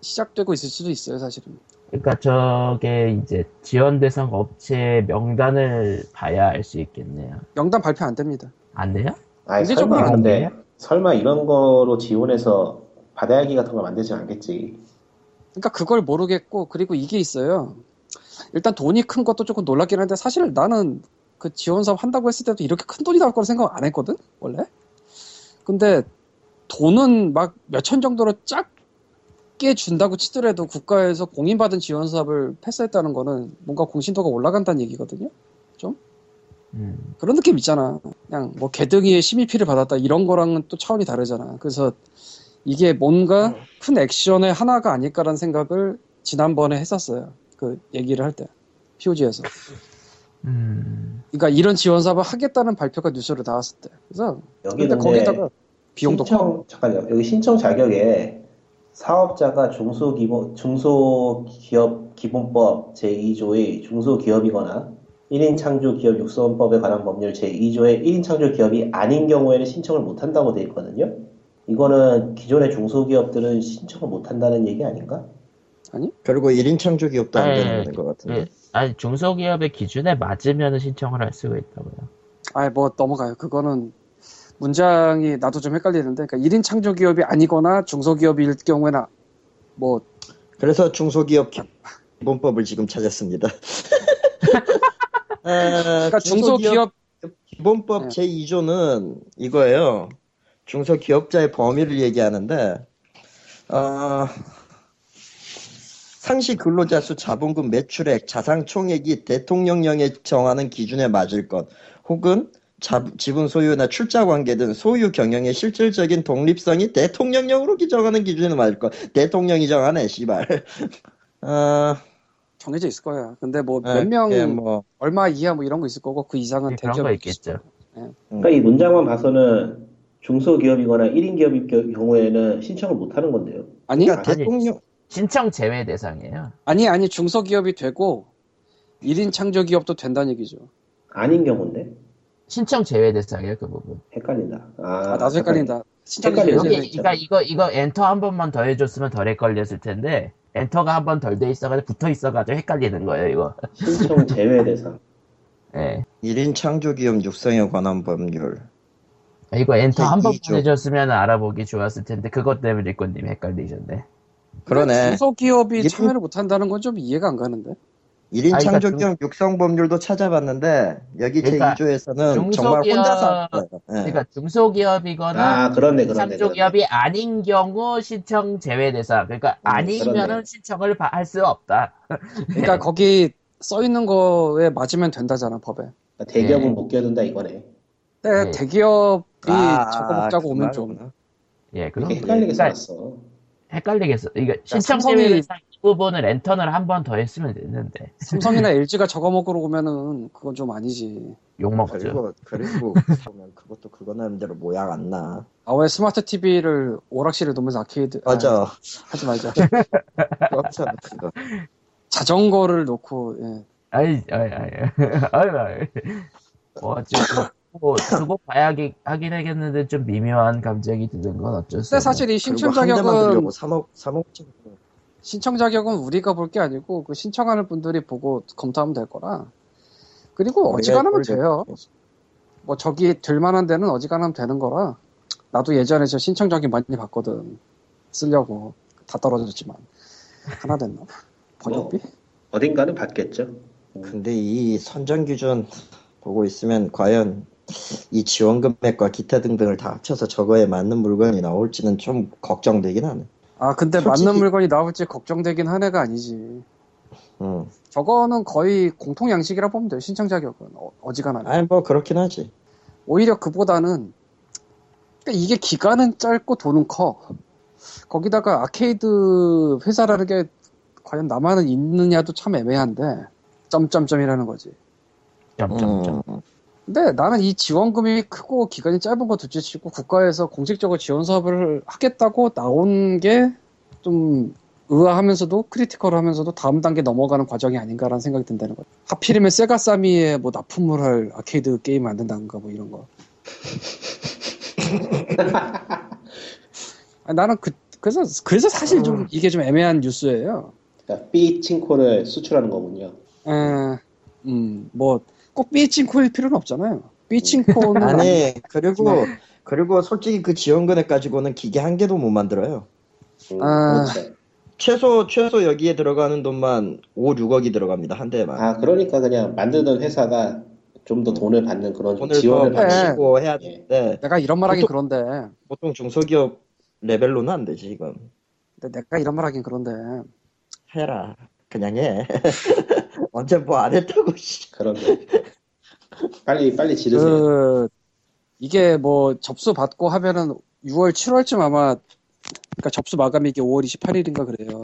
시작되고 있을 수도 있어요, 사실은. 그러니까 저게 이제 지원 대상 업체 명단을 봐야 알 수 있겠네요. 명단 발표 안 됩니다. 안 돼요? 아니 이게 설마 좀 근데 많은데요? 설마 이런 거로 지원해서 받아야기 같은 걸 만들진 않겠지. 그러니까 그걸 모르겠고 그리고 이게 있어요. 일단 돈이 큰 것도 조금 놀랍긴 한데 사실 나는 그 지원 사업 한다고 했을 때도 이렇게 큰 돈이 나올 거라 생각 안 했거든 원래. 근데 돈은 막 몇 천 정도로 작게 준다고 치더라도 국가에서 공인받은 지원 사업을 패스했다는 거는 뭔가 공신도가 올라간다는 얘기거든요. 음. 그런 느낌 있잖아. 그냥 뭐 개등이의 심의피를 받았다 이런 거랑은 또 차원이 다르잖아. 그래서 이게 뭔가 큰 액션의 하나가 아닐까라는 생각을 지난번에 했었어요. 그 얘기를 할 때. POG에서. 음. 그러니까 이런 지원 사업을 하겠다는 발표가 뉴스로 나왔을 때. 그래서 여기 근데 거기다가 비용도 커. 신청 잠깐요. 여기 신청 자격에 사업자가 중소기본 중소기업 기본법 제2조의 중소기업이거나 1인 창조 기업 육성법에 관한 법률 제2조의 1인 창조 기업이 아닌 경우에는 신청을 못 한다고 돼 있거든요. 이거는 기존의 중소기업들은 신청을 못 한다는 얘기 아닌가? 그리고 1인 창조 기업도 안 네, 되는 것 같은데. 예. 아니 중소기업의 기준에 맞으면 신청을 할 수가 있다고요. 아, 뭐 넘어가요. 그거는 문장이 나도 좀 헷갈리는데, 그러니까 1인 창조 기업이 아니거나 중소기업일 경우에는 뭐 그래서 중소기업 기본법을 지금 찾았습니다. 아, 그러니까 중소기업 기본법 네. 제2조는 이거예요. 중소기업자의 범위를 얘기하는데, 어, 상시 근로자 수, 자본금 매출액, 자산 총액이 대통령령에 정하는 기준에 맞을 것, 혹은 자- 지분 소유나 출자 관계 등 소유 경영의 실질적인 독립성이 대통령령으로 정하는 기준에 맞을 것. 대통령이 정하네, 씨발. 어, 정해져 있을 거야. 근데 뭐 예, 몇명 예, 뭐, 얼마 이하 뭐 이런 거 있을 거고 그 이상은 그런 대기업 거 있겠죠. 그러니까 이 문장만 봐서는 중소기업이거나 1인 기업일 겨- 경우에는 신청을 못 하는 건데요. 아니 그러니까 아니. 대통령, 신청 제외 대상이에요. 아니 아니 중소기업이 되고 1인 창조 기업도 된다는 얘기죠. 아닌 경우인데 신청 제외 대상이에요 그 부분. 헷갈린다. 아, 아, 나도 헷갈린다. 제외되어 여기 있죠. 그러니까 이거 이거 엔터 한 번만 더 해줬으면 덜 헷갈렸을 텐데 엔터가 한 번 덜 돼 있어가지고 붙어 있어가지고 헷갈리는 거예요 이거. 신청 제외 대상. 예. 1인 창조기업 육성에 관한 법률. 이거 엔터 한 번만 이죠. 해줬으면 알아보기 좋았을 텐데 그것 때문에 리코님이 헷갈리셨네. 그러네. 중소기업이 참여를 못한다는 건 좀 이해가 안 가는데. 1인 아니, 그러니까 창조기업 육성 법률도 찾아봤는데 여기 그러니까 제 2조에서는 정말 중소기업- 혼자서 하는 거예요. 예. 그러니까 중소기업이거나 아, 그렇네, 그렇네. 창조기업이 아닌 경우 신청 제외 대상. 그러니까 아니면은 그렇네. 신청을 할 수 없다. 그러니까 거기 써 있는 거에 맞으면 된다잖아 법에. 그러니까 대기업은 네. 못 끼어든다 이거네. 근데 네. 대기업이 아, 저거 먹자고 그 오면 좀. 예, 그럼 이렇게 헷갈리게 그러니까 써놨어. 헷갈리겠어. 이거 신청 삼성이- 제외 대상 이 부분을 엔터를 한번 더 했으면 됐는데 삼성이나 LG가 저거 먹으러 오면은 그건 좀 아니지. 욕 먹었죠. 그리고 그리고 보면 그것도 그거 나름대로 모양 안 나. 아 왜 스마트 TV를 오락실에 놓으면서 아케이드 아, 맞아. 하지 말자. 그렇잖아 그거. 자전거를 놓고 예. 아이, 아이, 아이, 아이, 아이. 뭐, 어쨌든, 뭐, 두고 봐야 하긴 하겠는데, 좀 미묘한 감정이 드는 건 어쩔 수 근데 없네. 사실 이 신청 자격은 들려고 3억 3억 신청 자격은 우리가 볼 게 아니고 그 신청하는 분들이 보고 검토하면 될 거라. 그리고 어지간하면 돼요. 뭐 저기 될 만한 데는 어지간하면 되는 거라. 나도 예전에 저 신청 자격 많이 봤거든. 쓰려고 다 떨어졌지만 하나 됐나? 번역비? 어딘가는 받겠죠. 근데 이 선정 기준 보고 있으면 과연 이 지원 금액과 기타 등등을 다 합쳐서 저거에 맞는 물건이 나올지는 좀 걱정되긴 하네. 아 근데 솔직히- 맞는 물건이 나올지 걱정되긴 한 애가 아니지. 응. 저거는 거의 공통 양식이라 보면 돼요. 신청 자격은 어, 어지간하면. 아니 뭐 그렇긴 하지. 오히려 그보다는 그러니까 이게 기간은 짧고 돈은 커. 거기다가 아케이드 회사라는 게 과연 남한은 있느냐도 참 애매한데 점점점이라는 거지. 점점점. 음. 근데 나는 이 지원금이 크고 기간이 짧은 거 둘째 치고 국가에서 공식적으로 지원 사업을 하겠다고 나온 게 좀 의아하면서도 크리티컬하면서도 다음 단계 넘어가는 과정이 아닌가라는 생각이 든다는 거죠. 하필이면 세가 사미에 뭐 납품을 할 아케이드 게임 만든다는가 뭐 이런 거. 나는 그 그래서 그래서 사실 좀 이게 좀 애매한 뉴스예요. 그러니까 B 친코를 수출하는 거군요. 에, 음, 뭐, 꼭 삐친코일 필요는 없잖아요. 삐친코는. 아니 그리고 네. 그리고 솔직히 그 지원 금액 가지고는 기계 한 개도 못 만들어요. 음, 아. 그렇죠. 최소 최소 여기에 들어가는 돈만 5, 6억이 들어갑니다 한 대만. 아 그러니까 그냥 만드는 회사가 좀 더 돈을 받는 그런 좀 돈을 더 지원을 받- 받고 해야 예. 되는데 내가 이런 말 하긴 보통- 그런데. 보통 중소기업 레벨로는 안 되지 이건. 근데 내가 이런 말 하긴 그런데. 해라 그냥 해. 언제 뭐 안 했다고 씨. 그런 거. 빨리 빨리 지르세요. 그, 이게 뭐 접수 받고 하면은 6월, 7월쯤 아마, 그러니까 접수 마감이 이게 5월 28일인가 그래요.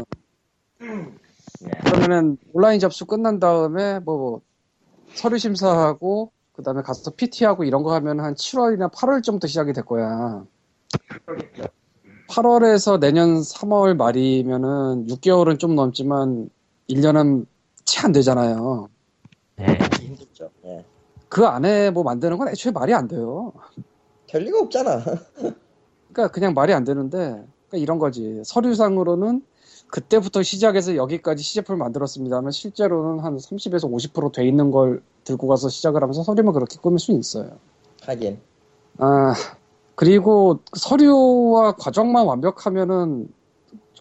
네. 그러면은 온라인 접수 끝난 다음에 뭐 서류 심사하고 그 다음에 가서 PT하고 이런 거 하면 한 7월이나 8월쯤부터 시작이 될 거야. 8월에서 내년 3월 말이면은 6개월은 좀 넘지만 1년은 채 안 되잖아요. 네. 힘들죠. 예. 그 안에 뭐 만드는 건 애초에 말이 안 돼요. 될 리가 없잖아. 그러니까 그냥 말이 안 되는데 그러니까 이런 거지. 서류상으로는 그때부터 시작해서 여기까지 시제품을 만들었습니다 하면 실제로는 한 30에서 50%돼 있는 걸 들고 가서 시작을 하면서 서류만 그렇게 꾸밀 수 있어요. 하긴. 아, 그리고 서류와 과정만 완벽하면은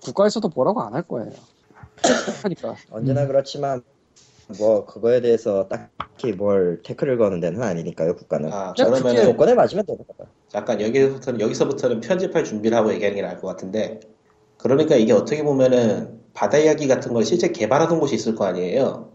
국가에서도 뭐라고 안 할 거예요. 하니까. 언제나 그렇지만 뭐 그거에 대해서 딱히 뭘 태클을 거는 데는 아니니까요 국가는. 아 그게- 조건에 맞으면 되는 거다. 약간 여기서부터는 여기서부터는 편집할 준비를 하고 얘기하는 게 나을 것 같은데 그러니까 이게 어떻게 보면은 바다 이야기 같은 걸 실제 개발하던 곳이 있을 거 아니에요.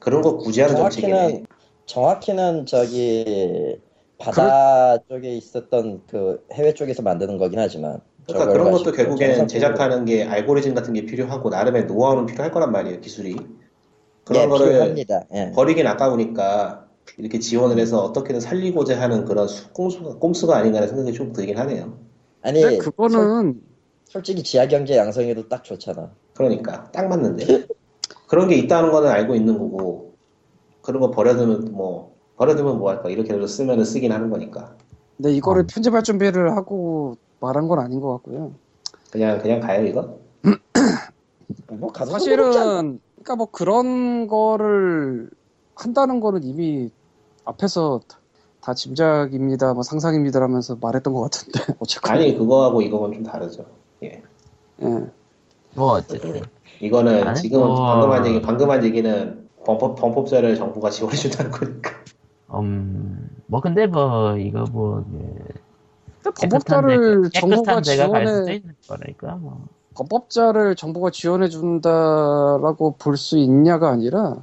그런 거 구제하는 정책이네. 정확히는 정확히는 저기 바다 쪽에 있었던 그 해외 쪽에서 만드는 거긴 하지만. 그러니까 그런 것도 정상- 제작하는 게 알고리즘 같은 게 필요하고 나름의 노하우는 필요할 거란 말이에요 기술이. 그런 예, 거를 필요합니다. 예. 버리긴 아까우니까 이렇게 지원을 해서 어떻게든 살리고자 하는 그런 수- 꼼수가, 꼼수가 아닌가라는 생각이 좀 들긴 하네요. 아니 그거는 솔직히 지하경제 양성에도 딱 좋잖아. 그러니까 딱 맞는데 그런 게 있다는 거는 알고 있는 거고 그런 거 버려두면 뭐 버려두면 뭐 할까 이렇게 쓰면은 쓰긴 하는 거니까 근데 이거를 어. 편집할 준비를 하고 말한 건 아닌 것 같고요. 그냥 그냥 가요 이거? 뭐 가서? 사실은 그러니까 뭐 그런 거를 한다는 거는 이미 앞에서 다 짐작입니다, 뭐 상상입니다 하면서 말했던 것 같은데 어쨌건 아니 그거하고 이거는 좀 다르죠. 예. 예. 뭐 어쨌든 이거는 아니, 지금은 뭐- 방금 한 얘기 방금 한 얘기는 범법 범법자를 정부가 지원해 준다는 거니까. 음 뭐 근데 뭐 이거 뭐 예, 범법자를 데- 정부가 지원해 거니까 뭐 범법자를 정부가 지원해 준다라고 볼 수 있냐가 아니라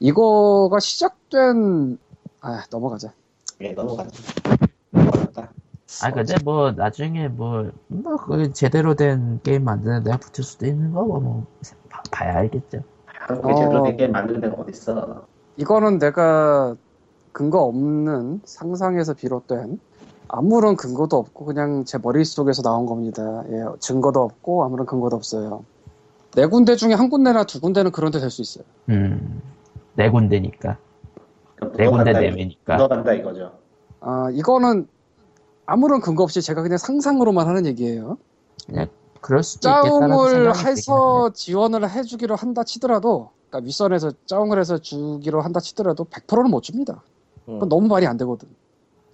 이거가 시작된 아 넘어가자. 예 넘어가죠 넘어갔다 아 근데 뭐 나중에 뭐뭐 그 제대로 된 게임 만드는 데가 붙을 수도 있는 거고 뭐 봐- 봐야 알겠죠. 한국에 어. 제대로 된게 만드는 데가 어딨어 이거는 내가 근거 없는 상상에서 비롯된 아무런 근거도 없고 그냥 제 머릿속에서 나온 겁니다. 예, 증거도 없고 아무런 근거도 없어요. 네 군데 중에 한 군데나 두 군데는 그런 데 될 수 있어요. 음 네 군데니까 그러니까 네 군데 내외니까 묻어간다 이거죠 아, 이거는 아무런 근거 없이 제가 그냥 상상으로만 하는 얘기예요. 그럴 수도 생각이 해서 지원을 해주기로 한다 치더라도, 그러니까 윗선에서 짜웅을 해서 주기로 한다 치더라도 100%는 못 줍니다. 음. 그건 너무 말이 안 되거든.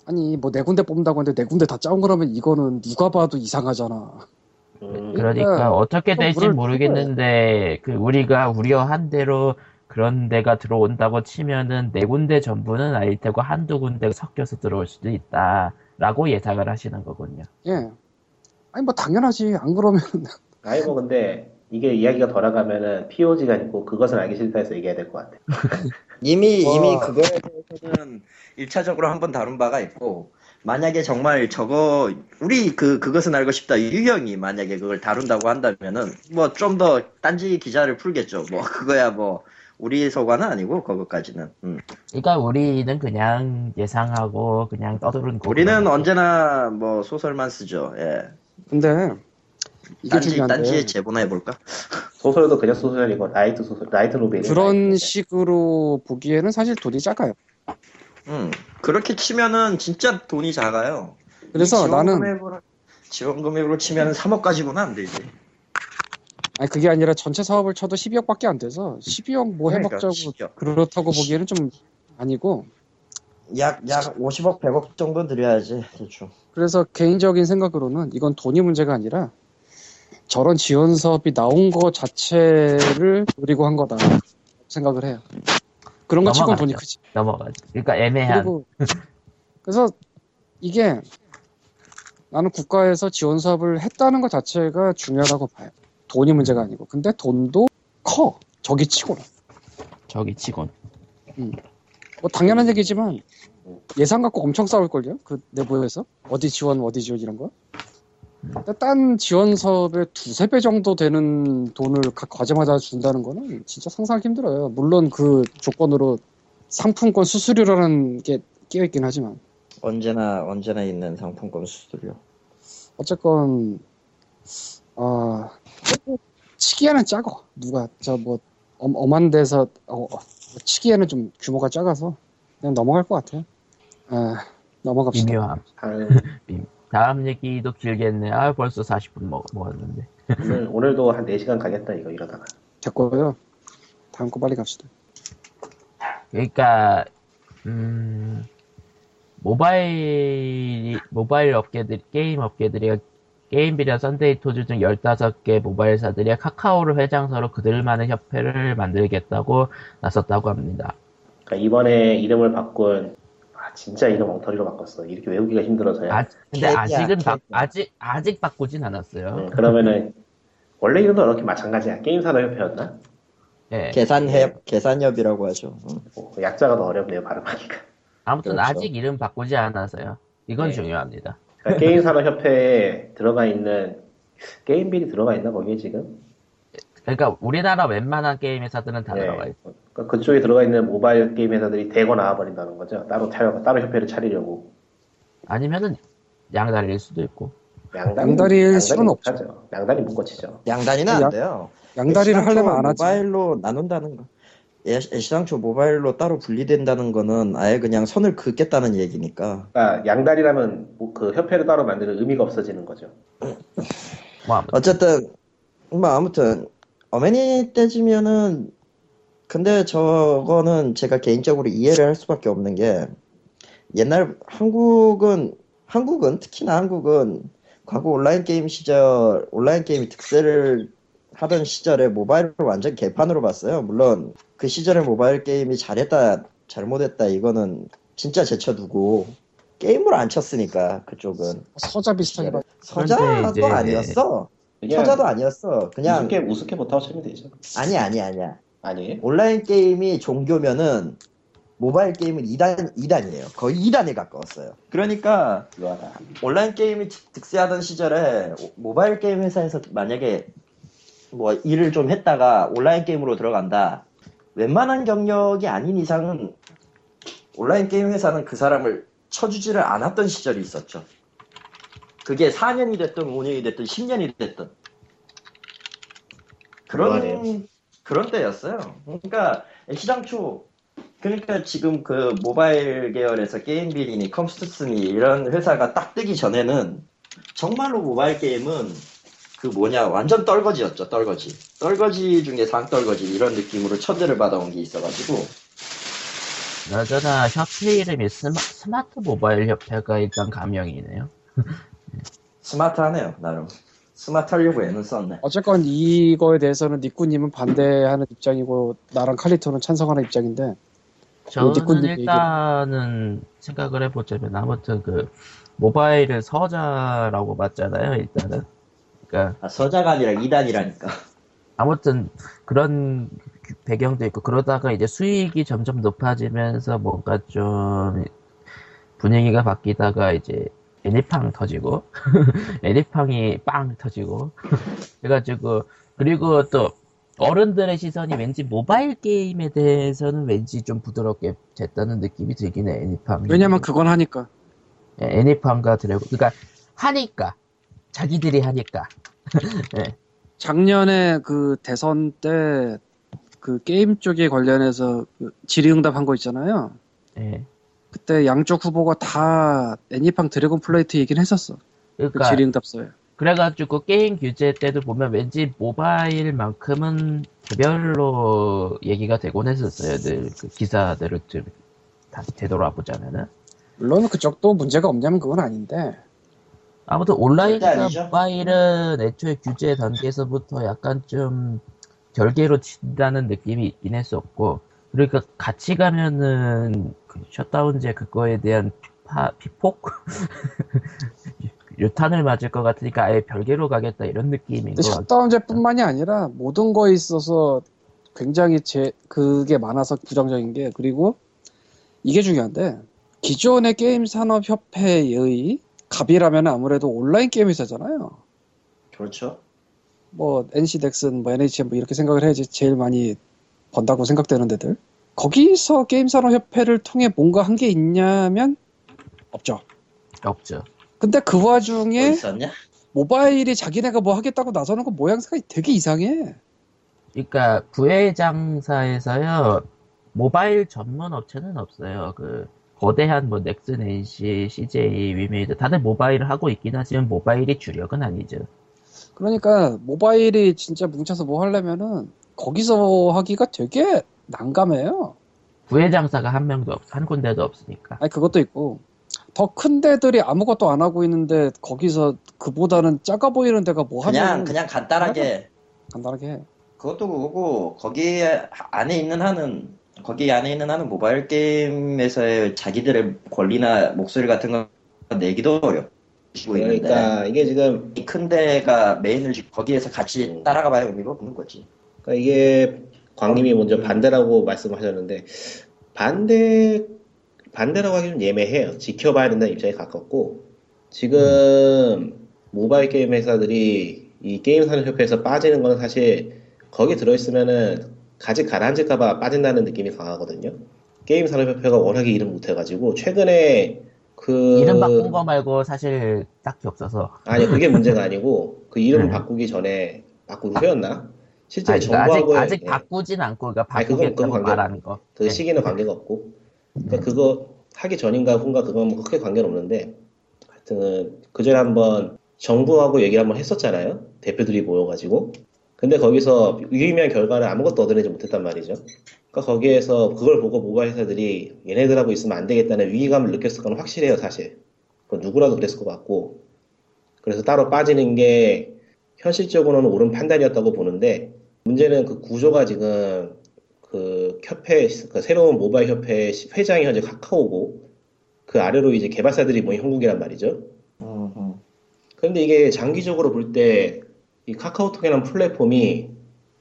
아니 뭐 네 군데 뽑는다고 하는데 네 군데 다 짜웅을 하면 이거는 누가 봐도 이상하잖아. 음, 그러니까 그러니까 어떻게 좀 될지 모르겠는데 그 우리가 우려한 대로 그런 데가 들어온다고 치면은 네 군데 전부는 아닐 테고 한두 군데 섞여서 들어올 수도 있다라고 예상을 하시는 거군요. 예. 아니 뭐 당연하지. 안 그러면 아니 뭐 근데 이게 이야기가 돌아가면은 POG가 있고 그것은 알기 싫다 해서 얘기해야 될 것 같아 이미 와. 이미 그거에 대해서는 1차적으로 한번 다룬 바가 있고 만약에 정말 저거 우리 그 그것은 알고 싶다 유형이 만약에 그걸 다룬다고 한다면은 뭐 좀 더 딴지 기자를 풀겠죠. 뭐 그거야 뭐 우리 소관은 아니고 그것까지는. 음. 그러니까 우리는 그냥 예상하고 그냥 떠드는 거. 우리는 언제나 뭐 소설만 쓰죠. 예. 근데 이게 딴지 중요한데 딴지에 제보나 해볼까? 소설도 그냥 소설이고 라이트 소설 라이트 노벨이 그런 식으로 보기에는 사실 돈이 작아요. 음. 그렇게 치면은 진짜 돈이 작아요. 그래서 나는 금액으로- 지원 금액으로 치면 3억까지구나 안 되지. 아니 그게 아니라 전체 사업을 쳐도 12억밖에 안 돼서 12억 뭐 그러니까, 해먹자고 12억. 그렇다고 보기에는 좀 아니고 약, 약 50억, 100억 정도 드려야지, 대충. 그래서 개인적인 생각으로는 이건 돈이 문제가 아니라 저런 지원 사업이 나온 거 자체를 노리고 한 거다 생각을 해요. 그런 거 넘어가죠. 돈이 크지. 넘어가죠. 그러니까 애매한. 그리고 그래서 이게 나는 국가에서 지원 사업을 했다는 것 자체가 중요하다고 봐요. 돈이 문제가 아니고. 근데 돈도 커. 저기 치고는. 저기 치곤. 뭐 당연한 얘기지만 예산 갖고 엄청 싸울걸요? 그 내부에서? 어디 지원, 어디 지원 이런 거? 딴 지원 사업에 두세 배 정도 되는 돈을 각 과제마다 준다는 거는 진짜 상상하기 힘들어요. 물론 그 조건으로 상품권 수수료라는 게 끼어있긴 하지만. 언제나, 언제나 있는 상품권 수수료. 어쨌건 어 치기에는 작어 누가 저 뭐 엄한 데서 어, 어, 치기에는 좀 규모가 작아서 그냥 넘어갈 것 같아요. 아 넘어갑시다. 미묘함. 한, 다음 얘기도 길겠네. 아, 벌써 40분 먹, 먹었는데. 오늘, 오늘도 한 4시간 가겠다 이거 이러다가 됐고요. 다음 거 빨리 갑시다. 그러니까, 음, 모바일, 모바일 업계들, 게임 업계들이 게임빌이랑 선데이토즈 등 15개 모바일사들이 카카오를 회장사로 그들만의 협회를 만들겠다고 나섰다고 합니다. 그러니까 이번에 이름을 바꾼 아 진짜 이름 엉터리로 바꿨어 이렇게 외우기가 힘들어서요 아, 근데 K-IDEA야, 아직은, 바. 아직, 아직 바꾸진 않았어요. 음, 그러면은 원래 이름도 이렇게 마찬가지야 게임산업협회였나? 예. 게산협, 게산협이라고 하죠. 응. 어, 약자가 더 어렵네요 발음하기가 아무튼 그렇죠. 아직 이름 바꾸지 않아서요. 이건 네. 중요합니다. 그러니까 게임산업협회에 들어가 있는 게임빌이 들어가 있나 거기에 지금? 그러니까 우리나라 웬만한 게임 회사들은 다 네. 들어가 있어. 그러니까 그쪽에 들어가 있는 모바일 게임 회사들이 대거 나와버린다는 거죠 따로 차려 따로 협회를 차리려고 아니면은 양다리일 수도 있고. 양다리, 양다리일 수는 없죠. 양다리 묶어치죠 안 양- 돼요. 양다리를 하려면 안 하지. 모바일로 나눈다는 거. 애- 애시당초 모바일로 따로 분리된다는 거는 아예 그냥 선을 긋겠다는 얘기니까. 그러니까 양다리라면 뭐 그 협회를 따로 만드는 의미가 없어지는 거죠 뭐 아무튼 어쨌든 뭐 아무튼 어머니 떼지면은 근데 저거는 제가 개인적으로 이해를 할 수밖에 없는 게 옛날 한국은 한국은 특히나 한국은 과거 온라인 게임 시절 온라인 게임이 득세를 하던 시절에 모바일을 완전 개판으로 봤어요. 물론 그 시절에 모바일 게임이 잘했다 잘못했다 이거는 진짜 제쳐두고 게임을 안 쳤으니까 그쪽은 서자 비슷하게 봐. 서자도 이제- 아니었어. 서자도 아니었어. 그냥 우습게 우습게 못하고 치면 되죠 아니 아니 아니야. 아니에요? 온라인 게임이 종교면은 모바일 게임은 2단 2단이에요. 거의 2단에 가까웠어요. 그러니까 묘하다 온라인 게임이 득- 득세하던 시절에 오- 모바일 게임 회사에서 만약에 뭐 일을 좀 했다가 온라인 게임으로 들어간다. 웬만한 경력이 아닌 이상은 온라인 게임 회사는 그 사람을 쳐주지를 않았던 시절이 있었죠. 그게 4년이 됐든 5년이 됐든 10년이 됐든 그런 그러네요. 그런 때였어요. 그러니까 시장초 그러니까 지금 그 모바일 계열에서 게임빌이니 컴스트스니 이런 회사가 딱 뜨기 전에는 정말로 모바일 게임은 그 뭐냐 완전 떨거지였죠 떨거지 떨거지 중에 상떨거지 이런 느낌으로 천대를 받아온 게 있어가지고 여전하 협회 이름이 스마, 스마 트 모바일 협회가 일단 가명이네요. 스마트하네요 나름 스마트하려고 애는 썼네 어쨌건 이거에 대해서는 니꾸님은 반대하는 입장이고 나랑 칼리토는 찬성하는 입장인데 저는 니꾸님 일단은 생각을 해보자면 아무튼 그 모바일을 서자라고 봤잖아요. 일단은. 그러니까 아, 서자가 아니라 2단이라니까 아무튼 그런 배경도 있고 그러다가 이제 수익이 점점 높아지면서 뭔가 좀 분위기가 바뀌다가 이제 애니팡 터지고 애니팡이 빵 터지고 그래가지고 그리고 또 어른들의 시선이 왠지 모바일 게임에 대해서는 왠지 좀 부드럽게 됐다는 느낌이 들긴 해 애니팡 왜냐면 그건 하니까. 예, 애니팡과 드래곤 그러니까 하니까. 자기들이 하니까. 작년에 그 대선 때 그 게임 쪽에 관련해서 그 질의응답 한 거 있잖아요. 예. 그때 양쪽 후보가 다 애니팡 드래곤 플라이트 얘기는 했었어. 그 그러니까 질의응답서에. 그래가지고 게임 규제 때도 보면 왠지 모바일만큼은 개별로 얘기가 되곤 했었어요. 늘 그 기사들을 좀 다시 되돌아보자면은. 물론 그쪽도 문제가 없냐면 그건 아닌데. 아무튼 온라인과. 모바일은 애초에 규제 단계에서부터 약간 좀 별개로 친다는 느낌이 있긴 했었고 그러니까 같이 가면은 그 셧다운제 그거에 대한 피파, 피폭? 유탄을 맞을 것 같으니까 아예 별개로 가겠다 이런 느낌인 것 같아요. 셧다운제뿐만이 아니라 모든 거에 있어서 굉장히 제 그게 많아서 부정적인 게 그리고 이게 중요한데 기존의 게임 산업 협회의 갑이라면 아무래도 온라인 게임 회사잖아요. 그렇죠. 뭐 NC 넥슨, 뭐 NHN 뭐 이렇게 생각을 해야지 제일 많이 번다고 생각되는 데들. 거기서 게임 산업 협회를 통해 뭔가 한 게 있냐면 없죠. 없죠. 근데 그뭐 와중에 있었냐? 모바일이 자기네가 뭐 하겠다고 나서는 거 모양새가 되게 이상해. 그러니까 부회장사에서요 모바일 전문 업체는 없어요. 그 거대한 뭐 넥슨, NC, CJ, 위메이드 다들 모바일을 하고 있긴 하지만 모바일이 주력은 아니죠. 그러니까 모바일이 진짜 뭉쳐서 뭐 하려면은 거기서 하기가 되게 난감해요. 부회장사가 한 명도 없, 한 군데도 없으니까. 아니 그것도 있고 더 큰 데들이 아무것도 안 하고 있는데 거기서 그보다는 작아 보이는 데가 뭐 그냥 하면 그냥 간단하게 간단하게 해. 그것도 그거고 거기 안에 있는 한은 거기 안에 있는 한은 모바일 게임에서의 자기들의 권리나 목소리 같은 거 내기도 어렵고 있는데 그러니까 이게 지금 이큰 데가 메인을 거기에서 같이 음. 따라가 봐야 의미가 없는 거지. 그러니까 이게 광님이 먼저 반대라고 말씀하셨는데 반대 반대라고 하기 좀 예매해요. 지켜봐야 된다는 입장에 가깝고 지금 모바일 게임 회사들이 이 게임 산업협회에서 빠지는 거는 사실 거기 들어있으면은 가지 가라앉을까봐 빠진다는 느낌이 강하거든요. 게임 산업협회가 워낙에 일을 못해가지고 최근에 그 이름 바꾼 거 말고 사실 딱히 없어서. 아니 그게 문제가 아니고 그 이름 네. 바꾸기 전에 바꾼 후였나? 실제 아니, 그러니까 아직 아직 예. 바꾸진 않고 그러니까 바꾸겠다고 관계 말하는 거. 그 네. 시기는 관계가 없고. 그러니까 그거 하기 전인가 후인가 그건 뭐 크게 관계는 없는데 하여튼 그 전에 한번 정부하고 얘기를 한번 했었잖아요. 대표들이 모여가지고. 근데 거기서 유의미한 결과는 아무것도 얻어내지 못했단 말이죠. 그러니까 거기에서 그걸 보고 모바일 회사들이 얘네들하고 있으면 안 되겠다는 위기감을 느꼈을 건 확실해요 사실. 그건 누구라도 그랬을 것 같고. 그래서 따로 빠지는 게 현실적으로는 옳은 판단이었다고 보는데 문제는 그 구조가 지금 그 협회 그 새로운 모바일 협회 회장이 현재 카카오고 그 아래로 이제 개발사들이 모인 형국이란 말이죠. 음, 그런데 이게 장기적으로 볼 때 이 카카오톡이라는 플랫폼이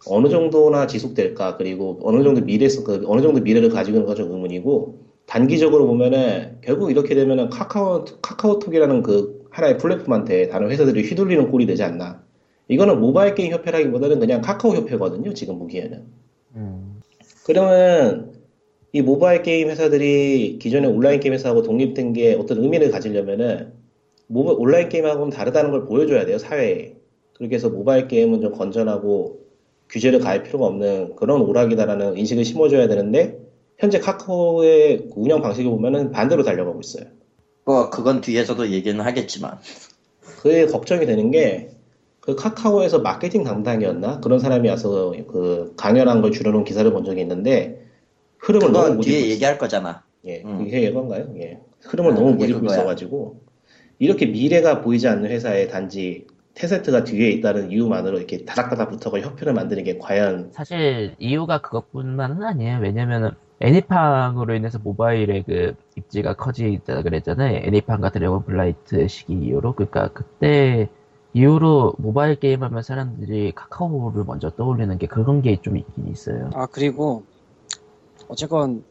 어느 정도나 지속될까 그리고 어느 정도 미래에서 그 어느 정도 미래를 가지고 있는 가 좀 의문이고 단기적으로 보면은 결국 이렇게 되면은 카카오 카카오톡이라는 그 하나의 플랫폼한테 다른 회사들이 휘둘리는 꼴이 되지 않나. 이거는 모바일 게임 협회라기보다는 그냥 카카오 협회거든요. 지금 보기에는. 음. 그러면 이 모바일 게임 회사들이 기존의 온라인 게임 회사하고 독립된 게 어떤 의미를 가지려면은 모바- 온라인 게임하고는 다르다는 걸 보여줘야 돼요 사회에 그렇게 해서 모바일 게임은 좀 건전하고 규제를 가할 필요가 없는 그런 오락이다라는 인식을 심어줘야 되는데 현재 카카오의 운영 방식을 보면은 반대로 달려가고 있어요 뭐 그건 뒤에서도 얘기는 하겠지만 그게 걱정이 되는 게 그 카카오에서 마케팅 담당이었나 그런 사람이 와서 그 강연한 걸 줄여놓은 기사를 본 적이 있는데 흐름을 너무 그건 못 뒤에. 얘기할 거잖아. 예, 음. 그게 이건가요? 예. 흐름을 아, 너무 못 그게 읽고 그거야. 있어가지고, 이렇게 미래가 보이지 않는 회사에 단지 텐센트가 뒤에 있다는 이유만으로 이렇게 다닥다닥 붙어가 협회를 만드는 게 과연, 사실 이유가 그것뿐만은 아니에요. 왜냐면은 애니팡으로 인해서 모바일의 그 입지가 커지다 그랬잖아요. 애니팡과 드래곤 플라이트 시기 이후로. 그러니까 그때 이후로 모바일 게임 하면 사람들이 카카오를 먼저 떠올리는 게 그런 게 좀 있긴 있어요. 아 그리고 어쨌건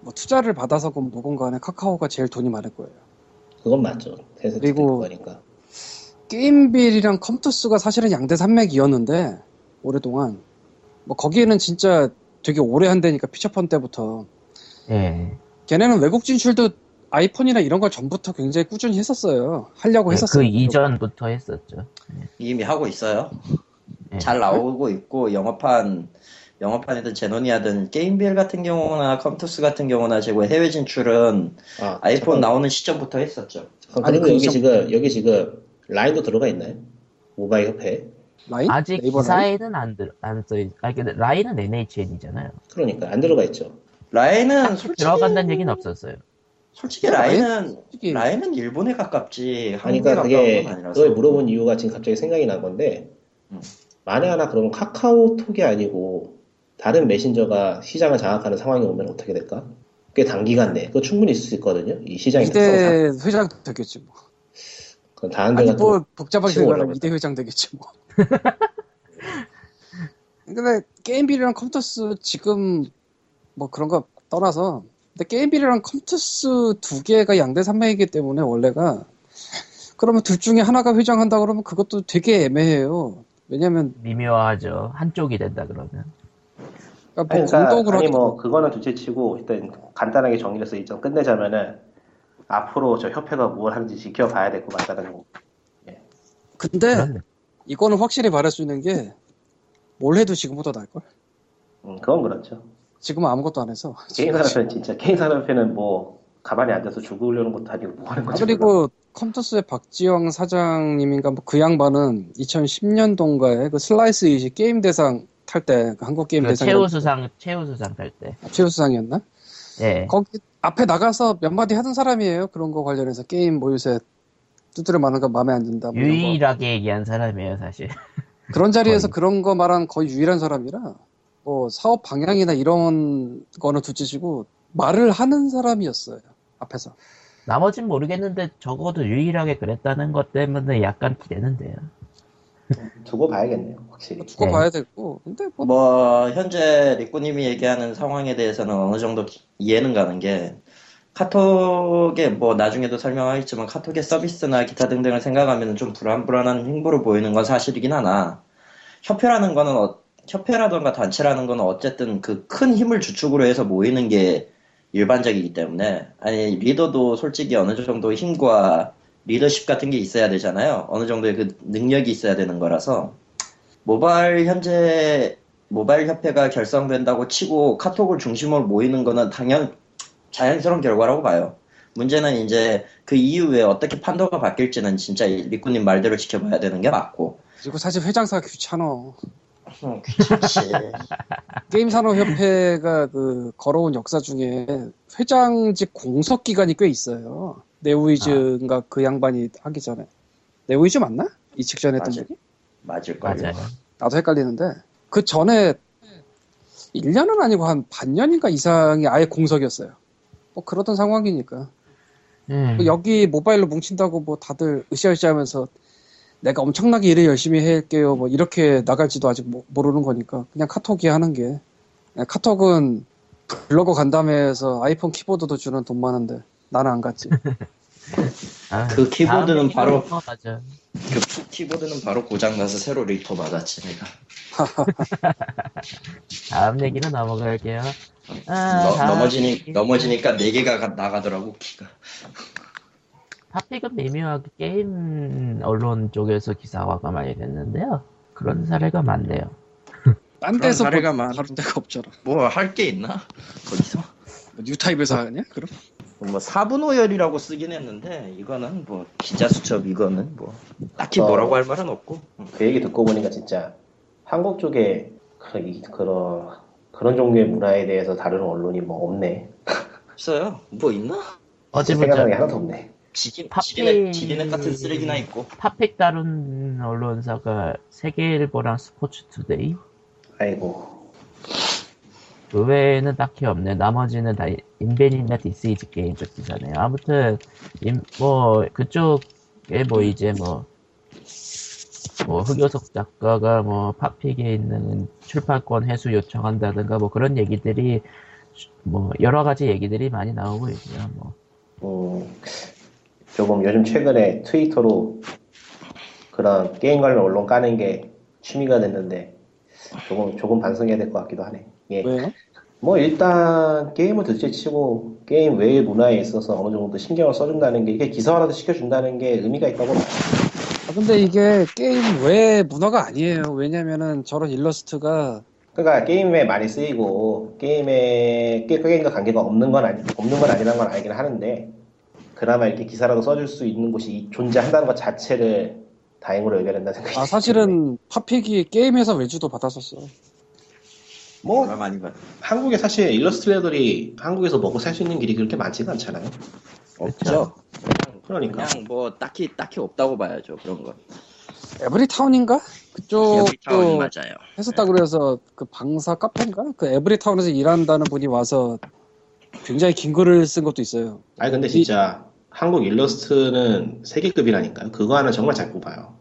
뭐 투자를 받아서건 뭐건 간에 카카오가 제일 돈이 많을 거예요. 그건 맞죠. 그리고-. 게임빌이랑 컴투스가 사실은 양대 산맥이었는데 오랫동안 뭐 거기에는 진짜 되게 오래 한다니까 피처폰 때부터 예. 걔네는 외국 진출도 아이폰이나 이런 걸 전부터 굉장히 꾸준히 했었어요. 하려고 그 했었어요. 이전부터 했었죠. 이미 하고 있어요. 예. 잘 나오고 있고 영어판 영어판이든 제노니아든 게임빌 같은 경우나 컴투스 같은 경우나 지금 해외 진출은 아, 아이폰 잠깐, 나오는 시점부터 했었죠. 아니, 그리고 그 여기 이전- 지금, 여기 지금 라인도 들어가 있나요? 모바일 협회. 라인? 아직? 기사에는 안 들, 안 써, 있- 아, 근데 라인은 NHN이잖아요. 그러니까 안 들어가 있죠. 라인은 솔직히 들어간다는 얘기는 없었어요. 솔직히 라인? 라인은 솔직히 라인은 일본에 가깝지 아니, 한국에 그러니까 가까운 그게 건 아니라서. 그걸 물어본 이유가 지금 갑자기 생각이 난 건데 음. 만에 하나 그러면 카카오톡이 아니고 다른 메신저가 시장을 장악하는 상황이 오면 어떻게 될까? 꽤 단기간 내에 그거 충분히 있을 수 있거든요. 이 특성상. 이대 회장 되겠지 뭐. 그럼 다른 아니 데가 뭐또 복잡하게 생각하면. 이대 회장 되겠지 뭐. 근데 게임빌이랑 컴투스 지금 뭐 그런 거 떠나서 근데 게임빌이랑 컴투스 두 개가 양대 산맥이기 때문에 원래가 그러면 둘 중에 하나가 회장한다 그러면 그것도 되게 애매해요. 왜냐면 미묘하죠. 한쪽이 된다 그러면. 그러니까 뭐 아니, 그러니까, 공동으로 아니 뭐 그거는 둘째치고 일단 간단하게 정리해서 일단 끝내자면은 앞으로 저 협회가 뭘 하는지 지켜봐야 될 것 같다는 거. 근데 그런데 이거는 확실히 말할 수 있는 게 뭘 해도 지금보다 나을 걸? 음, 그건 그렇죠. 지금은 아무것도 안 해서 게임 산업회는 진짜 게임 산업회는 뭐 가만히 앉아서 죽으려는 것도 아니고 뭐 하는 아, 거지. 그리고 컴투스의 박지영 사장님인가 뭐 그 양반은 2010년도인가에 그 슬라이스 잇이 게임 대상 탈 때 한국 게임 그 대상 최우 수상, 최우 수상 탈 때. 최우 수상이었나? 예. 거기 앞에 나가서 몇 마디 하던 사람이에요. 그런 거 관련해서 게임 뭐 요새 두드려 맞는 거 마음에 안 든다. 뭐. 유일하게 얘기한 사람이에요, 사실. 그런 자리에서 거의. 그런 거 말한 거의 유일한 사람이라 뭐 사업 방향이나 이런 거는 둘째치고 말을 하는 사람이었어요. 앞에서. 나머진 모르겠는데 적어도 유일하게 그랬다는 것 때문에 약간 기대는데요. 두고 봐야겠네요, 확실히. 두고 네. 봐야 되고. 근데 뭐 뭐 현재 리꾸님이 얘기하는 상황에 대해서는 어느 정도 기- 이해는 가는 게 카톡에 뭐 나중에도 설명하겠지만 카톡의 서비스나 기타 등등을 생각하면 좀 불안 불안한 행보를 보이는 건 사실이긴 하나 협회라는 거는 어- 협회라던가 단체라는 거는 어쨌든 그 큰 힘을 주축으로 해서 모이는 게 일반적이기 때문에 아니 리더도 솔직히 어느 정도 힘과 리더십 같은 게 있어야 되잖아요. 어느 정도의 그 능력이 있어야 되는 거라서 모바일 현재 모바일 협회가 결성된다고 치고 카톡을 중심으로 모이는 거는 당연 자연스러운 결과라고 봐요. 문제는 이제 그 이후에 어떻게 판도가 바뀔지는 진짜 이 리꾸님 말대로 지켜봐야 되는 게 맞고. 그리고 사실 회장사가 귀찮아. 음, 귀찮지. 게임산업협회가 그 걸어온 역사 중에 회장직 공석 기간이 꽤 있어요. 네오이즈인가 그 양반이 하기 전에. 네오이즈 맞나? 이 직전에 했던 맞아요. 분이? 맞을걸요. 맞아요. 나도 헷갈리는데 그 전에 1년은 아니고 한 반년인가 이상이 아예 공석이었어요. 뭐 그러던 상황이니까. 음. 뭐 여기 모바일로 뭉친다고 뭐 다들 으쌰으쌰 하면서 내가 엄청나게 일을 열심히 할게요. 뭐 이렇게 나갈지도 아직 모- 모르는 거니까 그냥 카톡이 하는 게 그냥 카톡은 블로거 간담회에서 아이폰 키보드도 주는 돈 많은데 나는 안 갔지. 아, 그 키보드는 바로- 넘어가죠. 그 키보드는 바로 고장 나서 새로 리터 받았지 내가. 다음 얘기로 넘어갈게요. 아, 너- 다음 넘어지니, 얘기. 넘어지니까 네 개가 가- 나가더라고 키가. 팝픽은 미묘하게 게임 언론 쪽에서 기사화가 많이 됐는데요. 그런 사례가 많네요. 딴 데서 사례가 뭐 많- 다룰 데가 없잖아. 뭐 할 게 있나 거기서? 뭐 뉴타입에서 하냐? 그럼? 뭐 사분오열이라고 쓰긴 했는데 이거는 뭐 기자 수첩 이거는 뭐 딱히 어. 뭐라고 할 말은 없고. 그 얘기 듣고 보니까 진짜 한국 쪽에 그런, 이- 그런, 그런 종류의 문화에 대해서 다루는 언론이 뭐 없네. 있어요? 뭐 있나? 어제 생각나는 게 보자. 하나도 없네. 지진, 지진의 같은 쓰레기나 있고. 팝픽 다룬 언론사가 세계일보랑 스포츠투데이 아이고. 그 외에는 딱히 없네. 나머지는 다 인벤이나 디스이즈 게임 쪽 기사네요. 아무튼 인- 뭐 그쪽에 뭐 이제 뭐, 뭐 흑요석 작가가 뭐 팝픽에 있는 출판권 회수 요청한다든가 뭐 그런 얘기들이 뭐 여러 가지 얘기들이 많이 나오고 있고요. 뭐 음, 조금 요즘 최근에 트위터로 그런 게임 관련 언론 까는 게 취미가 됐는데 조금 조금 반성해야 될 것 같기도 하네. 예. 왜요? 뭐 일단 게임을 둘째 치고 게임 외의 문화에 있어서 어느 정도 신경을 써준다는 게 이게 기사화라도 시켜준다는 게 의미가 있다고 봐요. 아, 근데 이게 게임 외 문화가 아니에요. 왜냐면은 저런 일러스트가 그러니까 게임에 많이 쓰이고 게임에 게- 게임과 관계가 없는 건 아니 없는 건 아니라는 건 알긴 하는데 그나마 이렇게 기사라도 써줄 수 있는 곳이 존재한다는 것 자체를 다행으로 여겨낸다는 생각이 아. 사실은 팝픽이 게임에서 외주도 받았었어. 뭐 아, 많이 받. 한국에 사실 일러스트레이터들이 한국에서 먹고 살 수 있는 길이 그렇게 많지가 않잖아요. 없죠. 그러니까 그냥 뭐 딱히 딱히 없다고 봐야죠 그런 거. 에브리타운인가? 에브리타운 그쪽도 맞아요. 했었다 그래서 그 방사 카페인가? 그 에브리타운에서 일한다는 분이 와서 굉장히 긴 글을 쓴 것도 있어요. 아니 근데 진짜 한국 일러스트는 세계급이라니까요. 그거 하나 정말 잘 뽑아요.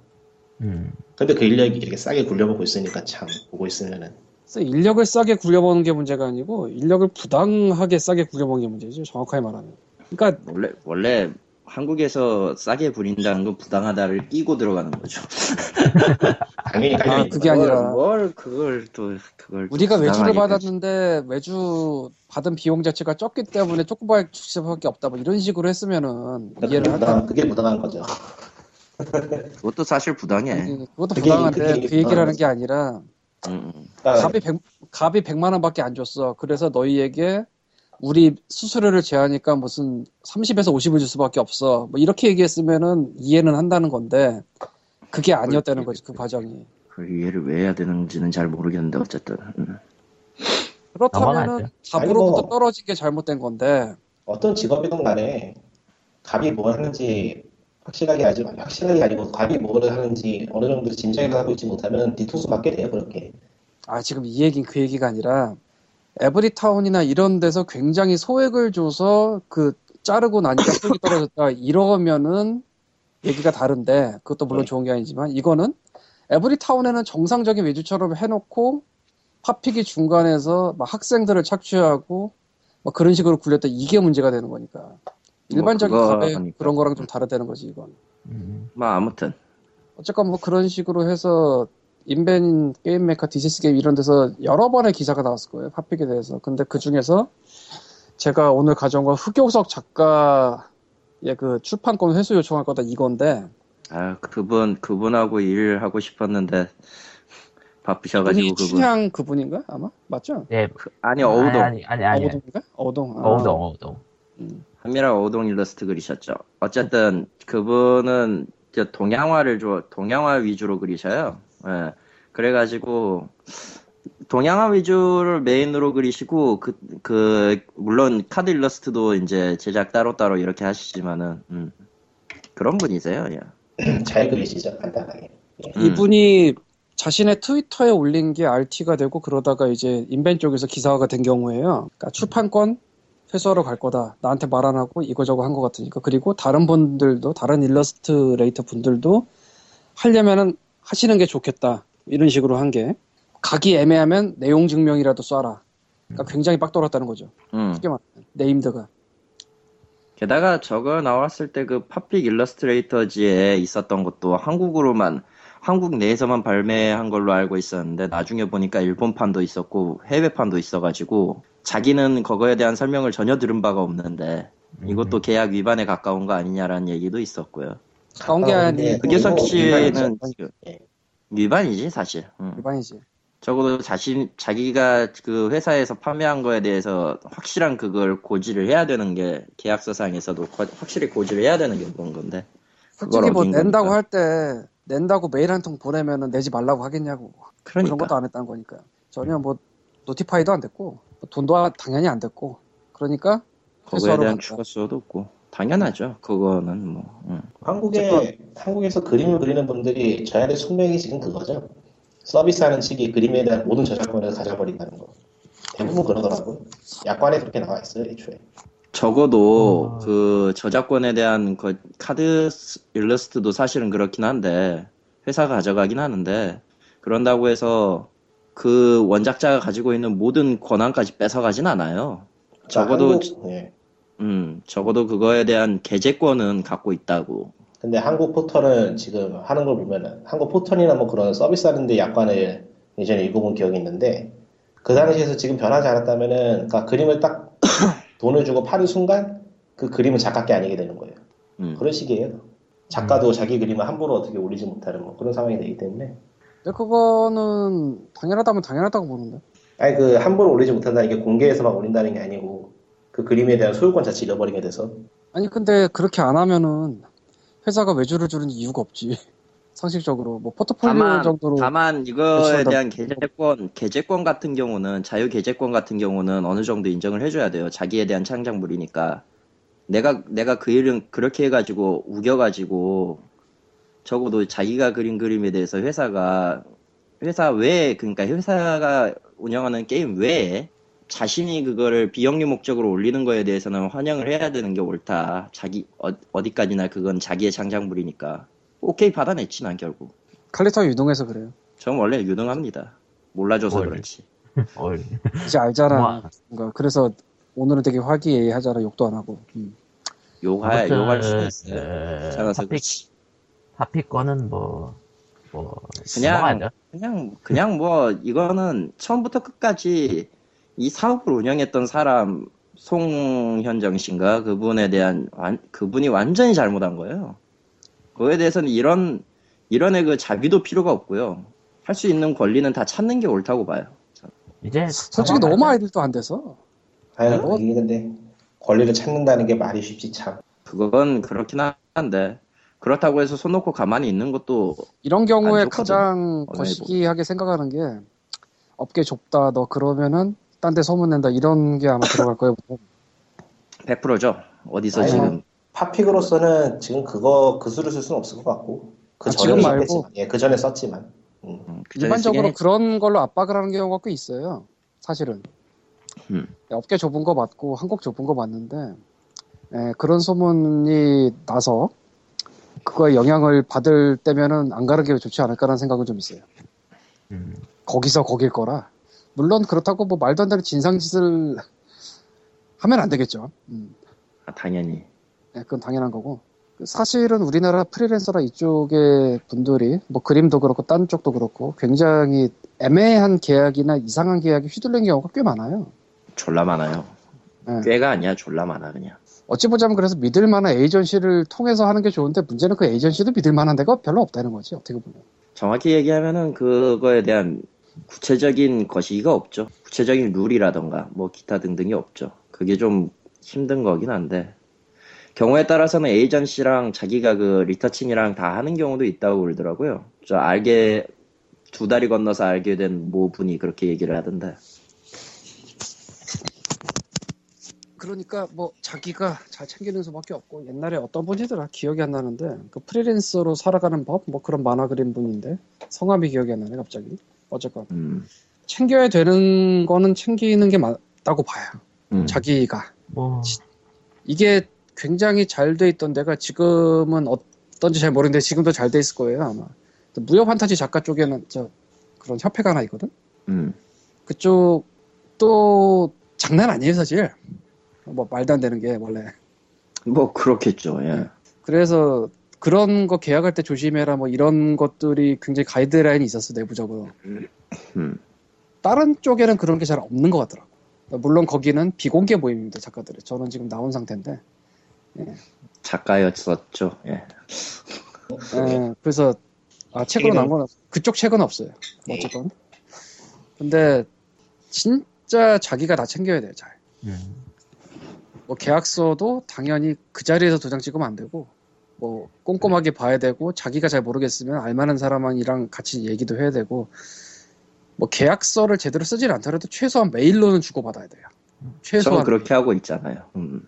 음. 근데 그 인력이 이렇게 싸게 굴려먹고 있으니까 참 보고 있으면은 그래서 인력을 싸게 굴려먹는 게 문제가 아니고 인력을 부당하게 싸게 굴려먹는 게 문제죠. 정확하게 말하면. 그러니까 원래 원래 한국에서 싸게 부린다는 건 부당하다를 끼고 들어가는 거죠. 당연히 아, 그게. 아니라 뭘 그걸 또 그걸 또 우리가 외주를 받았는데 외주 받은 비용 자체가 적기 때문에 조금밖에 줄 수밖에 없다. 뭐 이런 식으로 했으면은 그게 이해를. 부당한, 그게 부당한 거죠. 그것도 사실 부당해. 그것도 그게- 부당한데 그게 그 얘기를 하는 게 아니라 음, 음. 그러니까 갑이 100, 갑이 100만 원밖에 안 줬어. 그래서 너희에게 우리 수수료를 제하니까 무슨 30에서 50을 줄 수밖에 없어. 뭐 이렇게 얘기했으면은 이해는 한다는 건데 그게 아니었다는 거지 그 과정이. 그 이해를 왜 해야 되는지는 잘 모르겠는데 어쨌든 음. 그렇다면은 아니, 뭐. 떨어진 게 잘못된 건데 어떤 직업이든 간에 갑이 뭘 하는지 확실하게 알지 확실하게 아니고 갑이 뭐를 하는지 어느 정도 진작에 하고 있지 못하면 뒤통수 맞게 돼요 그렇게. 아 지금 이 얘기는 그 얘기가 아니라 에브리타운이나 이런 데서 굉장히 소액을 줘서 그 자르고 나니까 속이 떨어졌다 이러면은 얘기가 다른데 그것도 물론 네. 좋은 게 아니지만 이거는 에브리타운에는 정상적인 외주처럼 해놓고 팝픽이 중간에서 막 학생들을 착취하고 막 그런 식으로 굴렸다 이게 문제가 되는 거니까 일반적인 뭐 그거 갑의 하니까. 그런 거랑 좀 다르다는 거지 이건 음. 뭐 아무튼 어쨌건 뭐 그런 식으로 해서 인벤 게임메카 디스이즈게임 이런 데서 여러 번의 기사가 나왔을 거예요 팝픽에 대해서 근데 그 중에서 제가 오늘 가져온 건 흑요석 작가의 그 출판권 회수 요청할 거다 이건데 아 그분 그분하고 일하고 싶었는데 바쁘셔가지고 그분 춘향 그분인가 아마 맞죠? 네. 아니 어우동 아니 아니 아니. 어우동인가? 어우동 아, 어우동 어우동. 한미라 어우동 일러스트 그리셨죠. 어쨌든 그분은 저 동양화를 좋아 동양화 위주로 그리셔요. 예. 그래가지고 동양화 위주를 메인으로 그리시고 그 그 물론 카드 일러스트도 이제 제작 따로따로 이렇게 하시지만은 음. 그런 분이세요. 예. 잘 그리시죠 간단하게. 음. 이분이 자신의 트위터에 올린 게 RT가 되고 그러다가 이제 인벤 쪽에서 기사화가 된 경우에요. 그러니까 출판권 회수하러 갈 거다. 나한테 말 안 하고 이거저거 한 것 같으니까. 그리고 다른 분들도 다른 일러스트레이터 분들도 하려면은 하시는 게 좋겠다. 이런 식으로 한 게. 각이 애매하면 내용 증명이라도 쏴라. 그러니까 굉장히 빡 돌았다는 거죠. 음. 쉽게 말하면 named가. 게다가 저거 나왔을 때 그 팝픽 일러스트레이터즈에 있었던 것도 한국으로만 한국 내에서만 발매한 걸로 알고 있었는데 나중에 보니까 일본판도 있었고 해외판도 있어가지고 자기는 그거에 대한 설명을 전혀 들은 바가 없는데 이것도 계약 위반에 가까운 거 아니냐라는 얘기도 있었고요. 아니 흑유석 뭐 씨는. 예. 위반이지 사실. 음. 일반이지. 적어도 자신 자기가 그 회사에서 판매한 거에 대해서 확실한 그걸 고지를 해야 되는 게 계약서상에서도 거- 확실히 고지를 해야 되는 게 그런 건데. 솔직히 뭐 낸다고. 할 때 낸다고 메일 한 통 보내면은 내지 말라고 하겠냐고. 그런 그러니까 것도 안 했다는 거니까. 전혀 뭐 notify도 안 됐고 뭐 돈도 아- 당연히 안 됐고. 그러니까 회수하러 대한. 추가 수요도 없고 당연하죠. 그거는 뭐. 음. 한국에 한국에서 그림을 그리는 분들이 저희한테 숙명이 지금 그거죠. 서비스하는 측이 그림에 대한 모든 저작권을 가져버린다는 거. 대부분 그러더라고요. 약관에 그렇게 나와 있어요, 애초에. 적어도 어. 그 저작권에 대한 그 카드 스- 일러스트도 사실은 그렇긴 한데 회사가 가져가긴 하는데 그런다고 해서 그 원작자가 가지고 있는 모든 권한까지 뺏어가진 않아요. 적어도 한국, 예. 음 적어도 그거에 대한 개재권은 갖고 있다고. 근데 한국 포털은 지금 하는 걸 보면은 한국 포털이나 뭐 그런 서비스 하는데 약관을 예전에 읽어본 기억이 있는데 그 당시에서 지금 변하지 않았다면은 그러니까 그림을 딱 돈을 주고 파는 순간 그 그림은 작가 게 아니게 되는 거예요. 음. 그런 식이에요. 작가도 자기 그림을 함부로 어떻게 올리지 못하는 뭐 그런 상황이 되기 때문에 근데 그거는 당연하다면 당연하다고 보는데. 아니 그 함부로 올리지 못한다는 게 공개해서 막 올린다는 게 아니고 그 그림에 대한 소유권 자체 잃어버리게 돼서 아니 근데 그렇게 안 하면은 회사가 외주를 주는 이유가 없지. 상식적으로 뭐 포트폴리오 다만 정도로 다만 이거에. 대한 계제권 계제권 같은 경우는 자유 계제권 같은 경우는 어느 정도 인정을 해줘야 돼요. 자기에 대한 창작물이니까 내가 내가 그 일은 그렇게 해가지고 우겨가지고 적어도 자기가 그린 그림에 대해서 회사가 회사 외에 그러니까 회사가 운영하는 게임 외에 자신이 그거를 비영리 목적으로 올리는 거에 대해서는 환영을 해야 되는 게 옳다. 자기 어, 어디까지나 그건 자기의 창작물이니까 오케이 받아냈지 난 결국. 칼리터가 유동해서 그래요. 전 원래 유능합니다. 몰라줘서 뭘. 그렇지. 올. 이제 알잖아. 뭐, 뭔가 그래서 오늘은 되게 화기애애하잖아. 욕도 안 하고. 음. 욕할 아무튼, 욕할 수 있어요. 어, 작아서 탑픽, 그렇지. 탑픽권은 뭐, 뭐, 그냥. 그냥 그냥 뭐 이거는 처음부터 끝까지 이 사업을 운영했던 사람 송현정 씨인가 그분에 대한 완- 그분이 완전히 잘못한 거예요. 그거에 대해서는 이런 이런의 그 자비도 필요가 없고요. 할 수 있는 권리는 다 찾는 게 옳다고 봐요. 이제 솔직히 너무 아이들도 안 돼서. 아유, 뭐? 이게 근데 권리를 찾는다는 게 말이 쉽지 참. 그건 그렇긴 한데 그렇다고 해서 손 놓고 가만히 있는 것도 이런 경우에. 가장 거시기하게 생각하는 게 업계 좁다. 너 그러면은 딴 데 소문낸다. 이런 게 아마 들어갈 거예요. 100%죠. 어디서 아니, 지금 팝픽으로서는 지금 그거 그 수를 쓸 수는 없을 것 같고. 그 아, 전에 지금 말고? 썼지만, 예, 그 전에 썼지만. 음. 음, 그 전에 일반적으로 그런 걸로 압박을 하는 경우가 꽤 있어요. 사실은. 음. 업계 좁은 거 맞고 한국 좁은 거 맞는데 예, 그런 소문이 나서 그거에 영향을 받을 때면은 안 가는 게 좋지 않을까라는 생각은 좀 있어요. 음, 거기서 거길 거라. 물론 그렇다고 뭐 말도 안 되는 진상짓을 하면 안 되겠죠. 음, 아, 당연히 예, 그건 당연한 거고. 사실은 우리나라 프리랜서나 이쪽의 분들이 뭐 그림도 그렇고 딴 쪽도 그렇고 굉장히 애매한 계약이나 이상한 계약에 휘둘리는 경우가 꽤 많아요. 졸라 많아요. 예. 꽤가 아니야 졸라 많아 그냥. 어찌 보자면 그래서 믿을 만한 에이전시를 통해서 하는 게 좋은데 문제는 그 에이전시도 믿을 만한 데가 별로 없다는 거지 어떻게 보면. 정확히 얘기하면은 그거에 대한 구체적인 거시기가 없죠. 구체적인 룰이라던가 뭐 기타 등등이 없죠. 그게 좀 힘든 거긴 한데 경우에 따라서는 에이전시랑 자기가 그 리터칭이랑 다 하는 경우도 있다고 그러더라고요. 저 알게 두 다리 건너서 알게 된 모 분이 그렇게 얘기를 하던데. 그러니까 뭐 자기가 잘 챙기는 수밖에 없고 옛날에 어떤 분이더라 기억이 안 나는데 그 프리랜서로 살아가는 법 뭐 그런 만화 그린 분인데 성함이 기억이 안 나네 갑자기. 어쨌건 음, 챙겨야 되는 거는 챙기는 게 맞다고 봐요. 음. 자기가 뭐, 이게 굉장히 잘 돼 있던 데가 지금은 어떤지 잘 모르는데 지금도 잘 돼 있을 거예요 아마. 무협 판타지 작가 쪽에는 저 그런 협회가 하나 있거든. 음. 그쪽 또 장난 아니에요 사실. 뭐 말도 안 되는 게 원래. 뭐 그렇겠죠. 예. 그래서 그런 거 계약할 때 조심해라 뭐 이런 것들이 굉장히 가이드라인이 있었어 내부적으로. 음. 다른 쪽에는 그런 게 잘 없는 것 같더라고. 물론 거기는 비공개 모임입니다 작가들이. 저는 지금 나온 상태인데. 작가였었죠. 예. 예, 그래서 아 책으로 나온 건 없- 그쪽 책은 없어요. 어쨌건. 근데 진짜 자기가 다 챙겨야 돼요 잘. 음, 뭐 계약서도 당연히 그 자리에서 도장 찍으면 안 되고 뭐 꼼꼼하게 봐야 되고 자기가 잘 모르겠으면 알만한 사람이랑 같이 얘기도 해야 되고 뭐 계약서를 제대로 쓰질 않더라도 최소한 메일로는 주고받아야 돼요. 최소한 그렇게 하고 있잖아요. 음.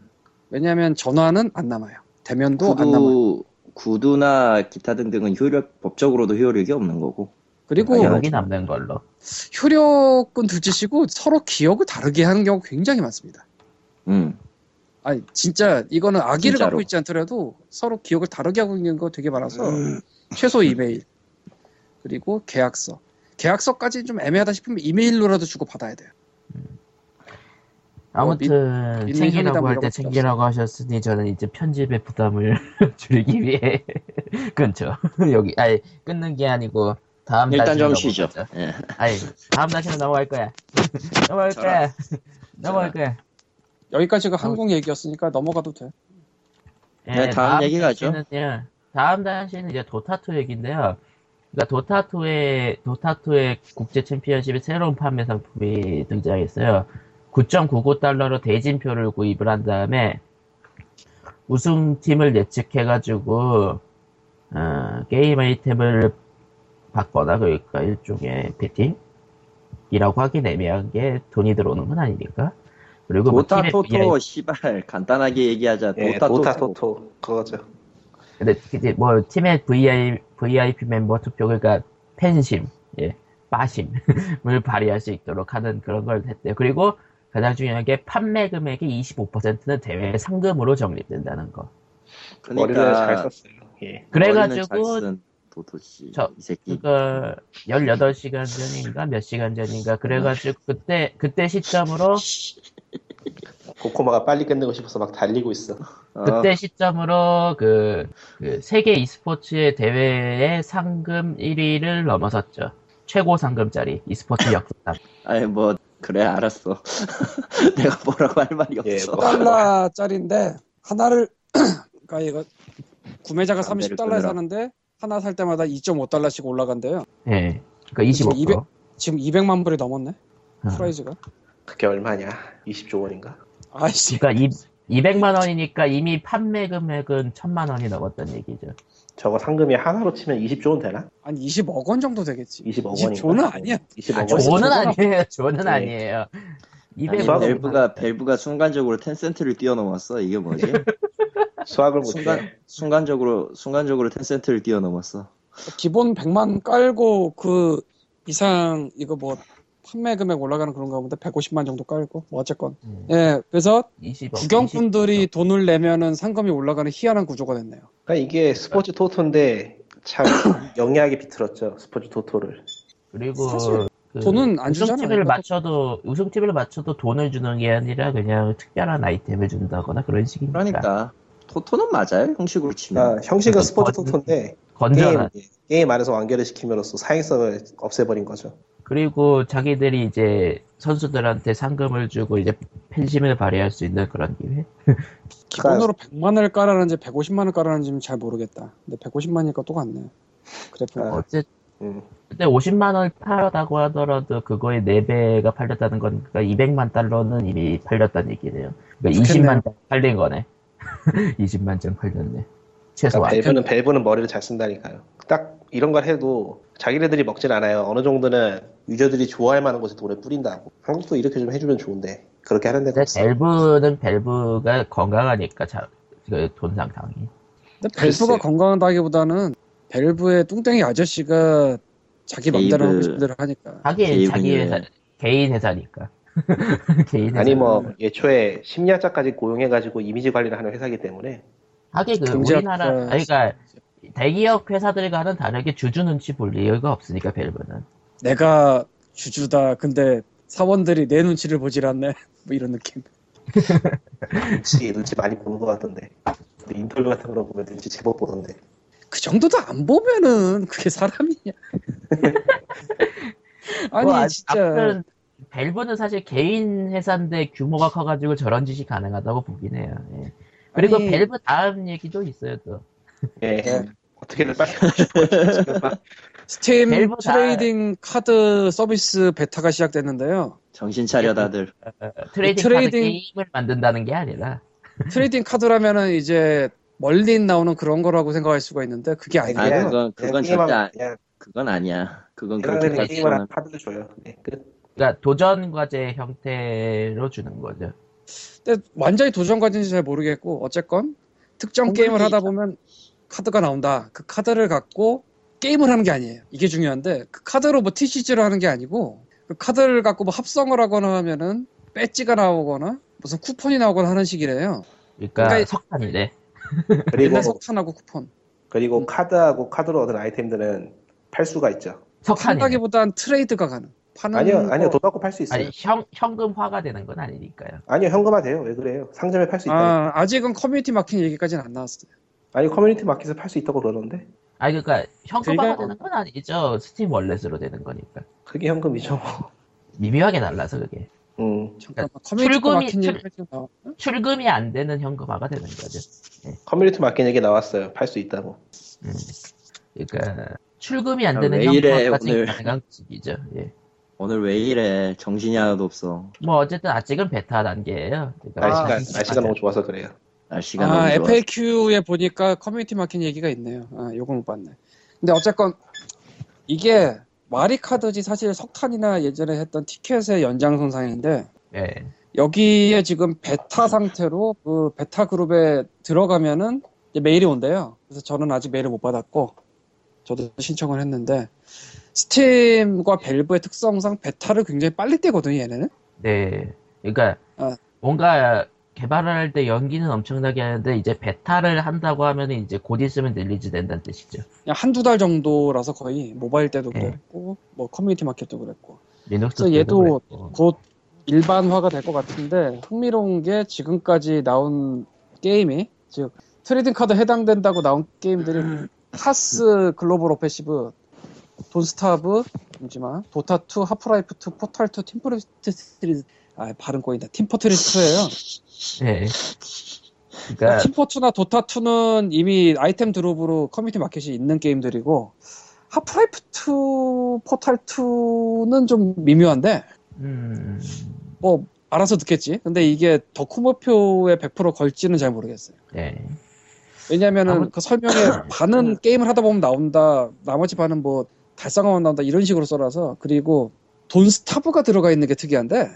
왜냐하면 전화는 안 남아요. 대면도 안 남아요. 구두 구두나 기타 등등은 효력 법적으로도 효력이 없는 거고. 그리고. 기억이 남는 걸로. 효력은 둘째치고 서로 기억을 다르게 하는 경우 굉장히 많습니다. 음. 아니 진짜 이거는 악의를 진짜로. 갖고 있지 않더라도 서로 기억을 다르게 하고 있는 거 되게 많아서 음. 최소 이메일 그리고 계약서 계약서까지 좀 애매하다 싶으면 이메일로라도 주고 받아야 돼요. 아무튼 믿- 믿는 챙기라고 할뭐때 챙기라고 하셨으니 저는 이제 편집의 부담을 줄이기 위해 끊죠. 여기 아니 끊는 게 아니고 다음 일단 좀 쉬죠. 예. 아니 다음 다시로 넘어갈 거야. 넘어갈. 거야. 넘어갈 거야. 여기까지가 한국 얘기였으니까 넘어가도 돼. 예, 네, 다음 얘기 가죠. 다음 다시는 이제 도타2 얘기인데요. 그러니까 도타2의, 도타2의 국제 챔피언십의 새로운 판매 상품이 등장했어요. 9.99달러로 대진표를 구입을 한 다음에, 우승팀을 예측해가지고 어, 게임 아이템을 받거나 그러니까 일종의 베팅이라고 하긴 애매한 게 돈이 들어오는 건 아니니까. 그리고 뭐 도타 팀의 토토 시발 간단하게 얘기하자 예, 도타, 도타 토토 토토 그거죠. 근데 이제 뭐 팀의 VI, VIP 멤버 투표 그러니까 팬심, 예, 빠심을 발휘할 수 있도록 하는 그런 걸 했대요. 그리고 가장 중요한 게 판매 금액의 25%는 대회 상금으로 적립된다는 거. 머리를 잘 그러니까 썼어요. 예. 그래가지고 도토씨 저- 이 새끼 그거 18시간 전인가 몇 시간 전인가 그래가지고 그때 그때 시점으로 고코마가 빨리 끝내고 싶어서 막 달리고 있어. 어, 그때 시점으로 그, 그 세계 e스포츠의 대회의 상금 1위를 넘어섰죠. 최고 상금짜리 e스포츠 역사상. 아니 뭐 그래 알았어 내가 뭐라고 할 말이 예, 없어 뭐. 달러짜리인데 하나를 그러니까 이거 구매자가 담배를 30달러에 끊으라. 사는데 하나 살 때마다 2.5달러씩 올라간대요. 예. 그러니까 25%. 200 지금 200 만 불이 넘었네. 어. prize가. 그게 얼마냐? 20조 원인가? 아이씨. 그러니까 이, 200만 원이니까 이미 판매 금액은 1000만 원이 넘었던 얘기죠. 저거 상금이 하나로 치면 20조 원 되나? 한 20억 원 정도 되겠지. 20억 원인가? 20조는 아니야. 20억 아, 원. 조는 아니에요. 조는 네. 아니에요. 아니 200만 수학은 원. 밸브가 밸브가 순간적으로 텐센트를 뛰어넘었어 이게 뭐지 수학을 못해. 순간 순간적으로 순간적으로 텐센트를 뛰어넘었어 기본 100만 깔고 그 이상 이거 뭐 판매 금액 올라가는 그런가 본데 150만 정도 깔고 뭐 어쨌건 음. 예 그래서 20억. 구경꾼들이 돈을 내면은 상금이 올라가는 희한한 구조가 됐네요. 그러니까 이게 스포츠 토토인데 참 영리하게 비틀었죠. 스포츠 토토를. 그리고 사실 그 돈은 안 주잖아요. 우승팀을 맞춰도 우승팀을 맞춰도 돈을 주는 게 아니라 그냥 특별한 아이템을 준다거나 그런 식이니까 그러니까 토토는 맞아요 형식으로 치면 아, 형식은 그래서 스포츠 건- 토토인데 게임, 건전한 게임 안에서 완결을 시킴으로써 사행성을 없애버린 거죠. 그리고 자기들이 이제 선수들한테 상금을 주고 이제 팬심을 발휘할 수 있는 그런 기회 기본으로 100만을 깔아는지 150만을 깔아는지는 잘 모르겠다. 근데 150만이니까 똑같네. 그래프. 아. 어째 음. 근데 50만 원 팔았다고 하더라도 그거의 4배가 팔렸다는 거니까 200만 달러는 이미 팔렸다는 얘기네요 그러니까 좋겠네요. 20만 장 팔린 거네 20만 장 팔렸네 그러니까 최소한 밸브는 밸브는 머리를 잘 쓴다니까요. 딱 이런 걸 해도 자기네들이 먹진 않아요. 어느 정도는 유저들이 좋아할 만한 곳에 돈을 뿌린다고. 한국도 이렇게 좀 해주면 좋은데 그렇게 하는 데가 근데 없어. 밸브는 밸브가 건강하니까 자, 그 돈 상당히 근데. 밸브가 건강하다기보다는 밸브의 뚱땡이 아저씨가 자기 맘대로 하고 싶은 대로 하니까. 하긴 자기 회사 개인 회사니까 아니 뭐 예초에 심리학자까지 고용해가지고 이미지 관리를 하는 회사이기 때문에 하긴 그 우리나라 아니 그러니까 대기업 회사들과는 다르게 주주 눈치 볼 이유가 없으니까 밸브는 내가 주주다. 근데 사원들이 내 눈치를 보질 않네. 뭐 이런 느낌. 눈치 눈치 많이 보는 것 같던데. 인터뷰 같은 거 보면 눈치 제법 보던데. 그 정도도 안 보면은 그게 사람이냐. 아니 뭐, 아- 진짜 아무튼 밸브는 사실 개인 회사인데 규모가 커가지고 저런 짓이 가능하다고 보긴 해요. 예. 그리고 아니- 밸브 다음 얘기도 있어요 또. 예. 네. 어떻게든 빨리 스팀 밸브 다- trading 카드 서비스 베타가 시작됐는데요. 정신 차려 다들 어, trading, trading- 카드 게임을 만든다는 게 아니라 trading 카드라면은 이제 멀린 나오는 그런 거라고 생각할 수가 있는데 그게 아니에요. 아니 그건 그건 절대 안- 게임하면 그냥 그건 아니야 그건 그렇게까지 게임을 카드를 줘요. 네, 끝. 그러니까 도전 과제 형태로 주는 거죠. 근데 완전히 도전 과제인지 잘 모르겠고 어쨌건 특정 게임을 하다. 보면 카드가 나온다. 그 카드를 갖고 게임을 하는 게 아니에요. 이게 중요한데 그 카드로 뭐 TCG를 하는 게 아니고 그 카드를 갖고 뭐 합성을 하거나 하면은 배지가 나오거나 무슨 쿠폰이 나오거나 하는 식이래요. 그러니까, 그러니까- 석탄이래. 그리고 석탄하고 쿠폰. 그리고 카드하고 카드로 얻은 아이템들은 팔 수가 있죠. 석탄이. 판다기보단 트레이드가 가능. 파는 아니요, 거- 아니요, 돈 받고 팔 수 있어요. 아니 현 현금화가 되는 건 아니니까요. 아니요, 현금화 돼요. 왜 그래요? 상점에 팔 수 있다. 아, 아직은 커뮤니티 마켓 얘기까지는 안 나왔어요. 아니 커뮤니티 마켓에 팔수 있다고 그러는데 아니 그러니까 현금화가 그러니까- 되는 건 아니죠. 스팀 wallet으로 되는 거니까. 그게 현금이죠. 미묘하게 달라서 그게. 음, 커뮤니티 출금이- 마켓 출- 얘기까지 나와. 출금이 안 되는 현금화가 되는 거죠. 커뮤니티 마켓 얘기 나왔어요. 팔 수 있다고. 그러니까 출금이 안 야, 되는 현금화까지 오늘. 가능한 식이죠. 예. 오늘 왜 이래 정신이 하나도 없어 뭐 어쨌든 아직은 베타 단계예요. 그러니까 날씨가 아직 날씨가 너무 좋아서 그래요. 날씨가 아, 너무 좋아. FAQ에 보니까 커뮤니티 마켓 얘기가 있네요. 아, 요걸 못 봤네. 근데 어쨌건 이게 와리카드지 사실 석탄이나 예전에 했던 티켓의 연장선상인데 예. 여기에 지금 베타 상태로 그 베타 그룹에 들어가면은 이제 메일이 온대요. 그래서 저는 아직 메일을 못 받았고 저도 신청을 했는데 스팀과 밸브의 특성상 베타를 굉장히 빨리 떼거든요, 얘네는. 네. 그러니까 아. 뭔가 개발을 할 때 연기는 엄청나게 하는데 이제 베타를 한다고 하면 이제 곧 있으면 release 된다는 뜻이죠. 한두 달 정도라서 거의 모바일 때도 네. 그랬고 뭐 커뮤니티 마켓도 그랬고 그래서 얘도 그랬고. 곧 일반화가 될 것 같은데 흥미로운 게 지금까지 나온 게임이 즉 trading 카드 해당된다고 나온 게임들이 카스 글로벌 오펜시브 돈스타브 잠시만 도타 2 하프라이프 2 포탈 2 팀포트리스 시리즈 아 발음 꼬인다 팀포트리스2예요 예. 그러니까 팀포2나 도타 2는 이미 아이템 드롭으로 커뮤니티 마켓이 있는 게임들이고 하프라이프 2 포탈 2는 좀 미묘한데 음, 뭐 알아서 듣겠지. 근데 이게 덕후모표에 100% 걸지는 잘 모르겠어요. 예. 왜냐면은 아무- 그 설명에 반은 게임을 하다 보면 나온다. 나머지 반은 뭐 달성하면 나온다. 이런 식으로 써놔서 그리고 돈 스타브가 들어가 있는 게 특이한데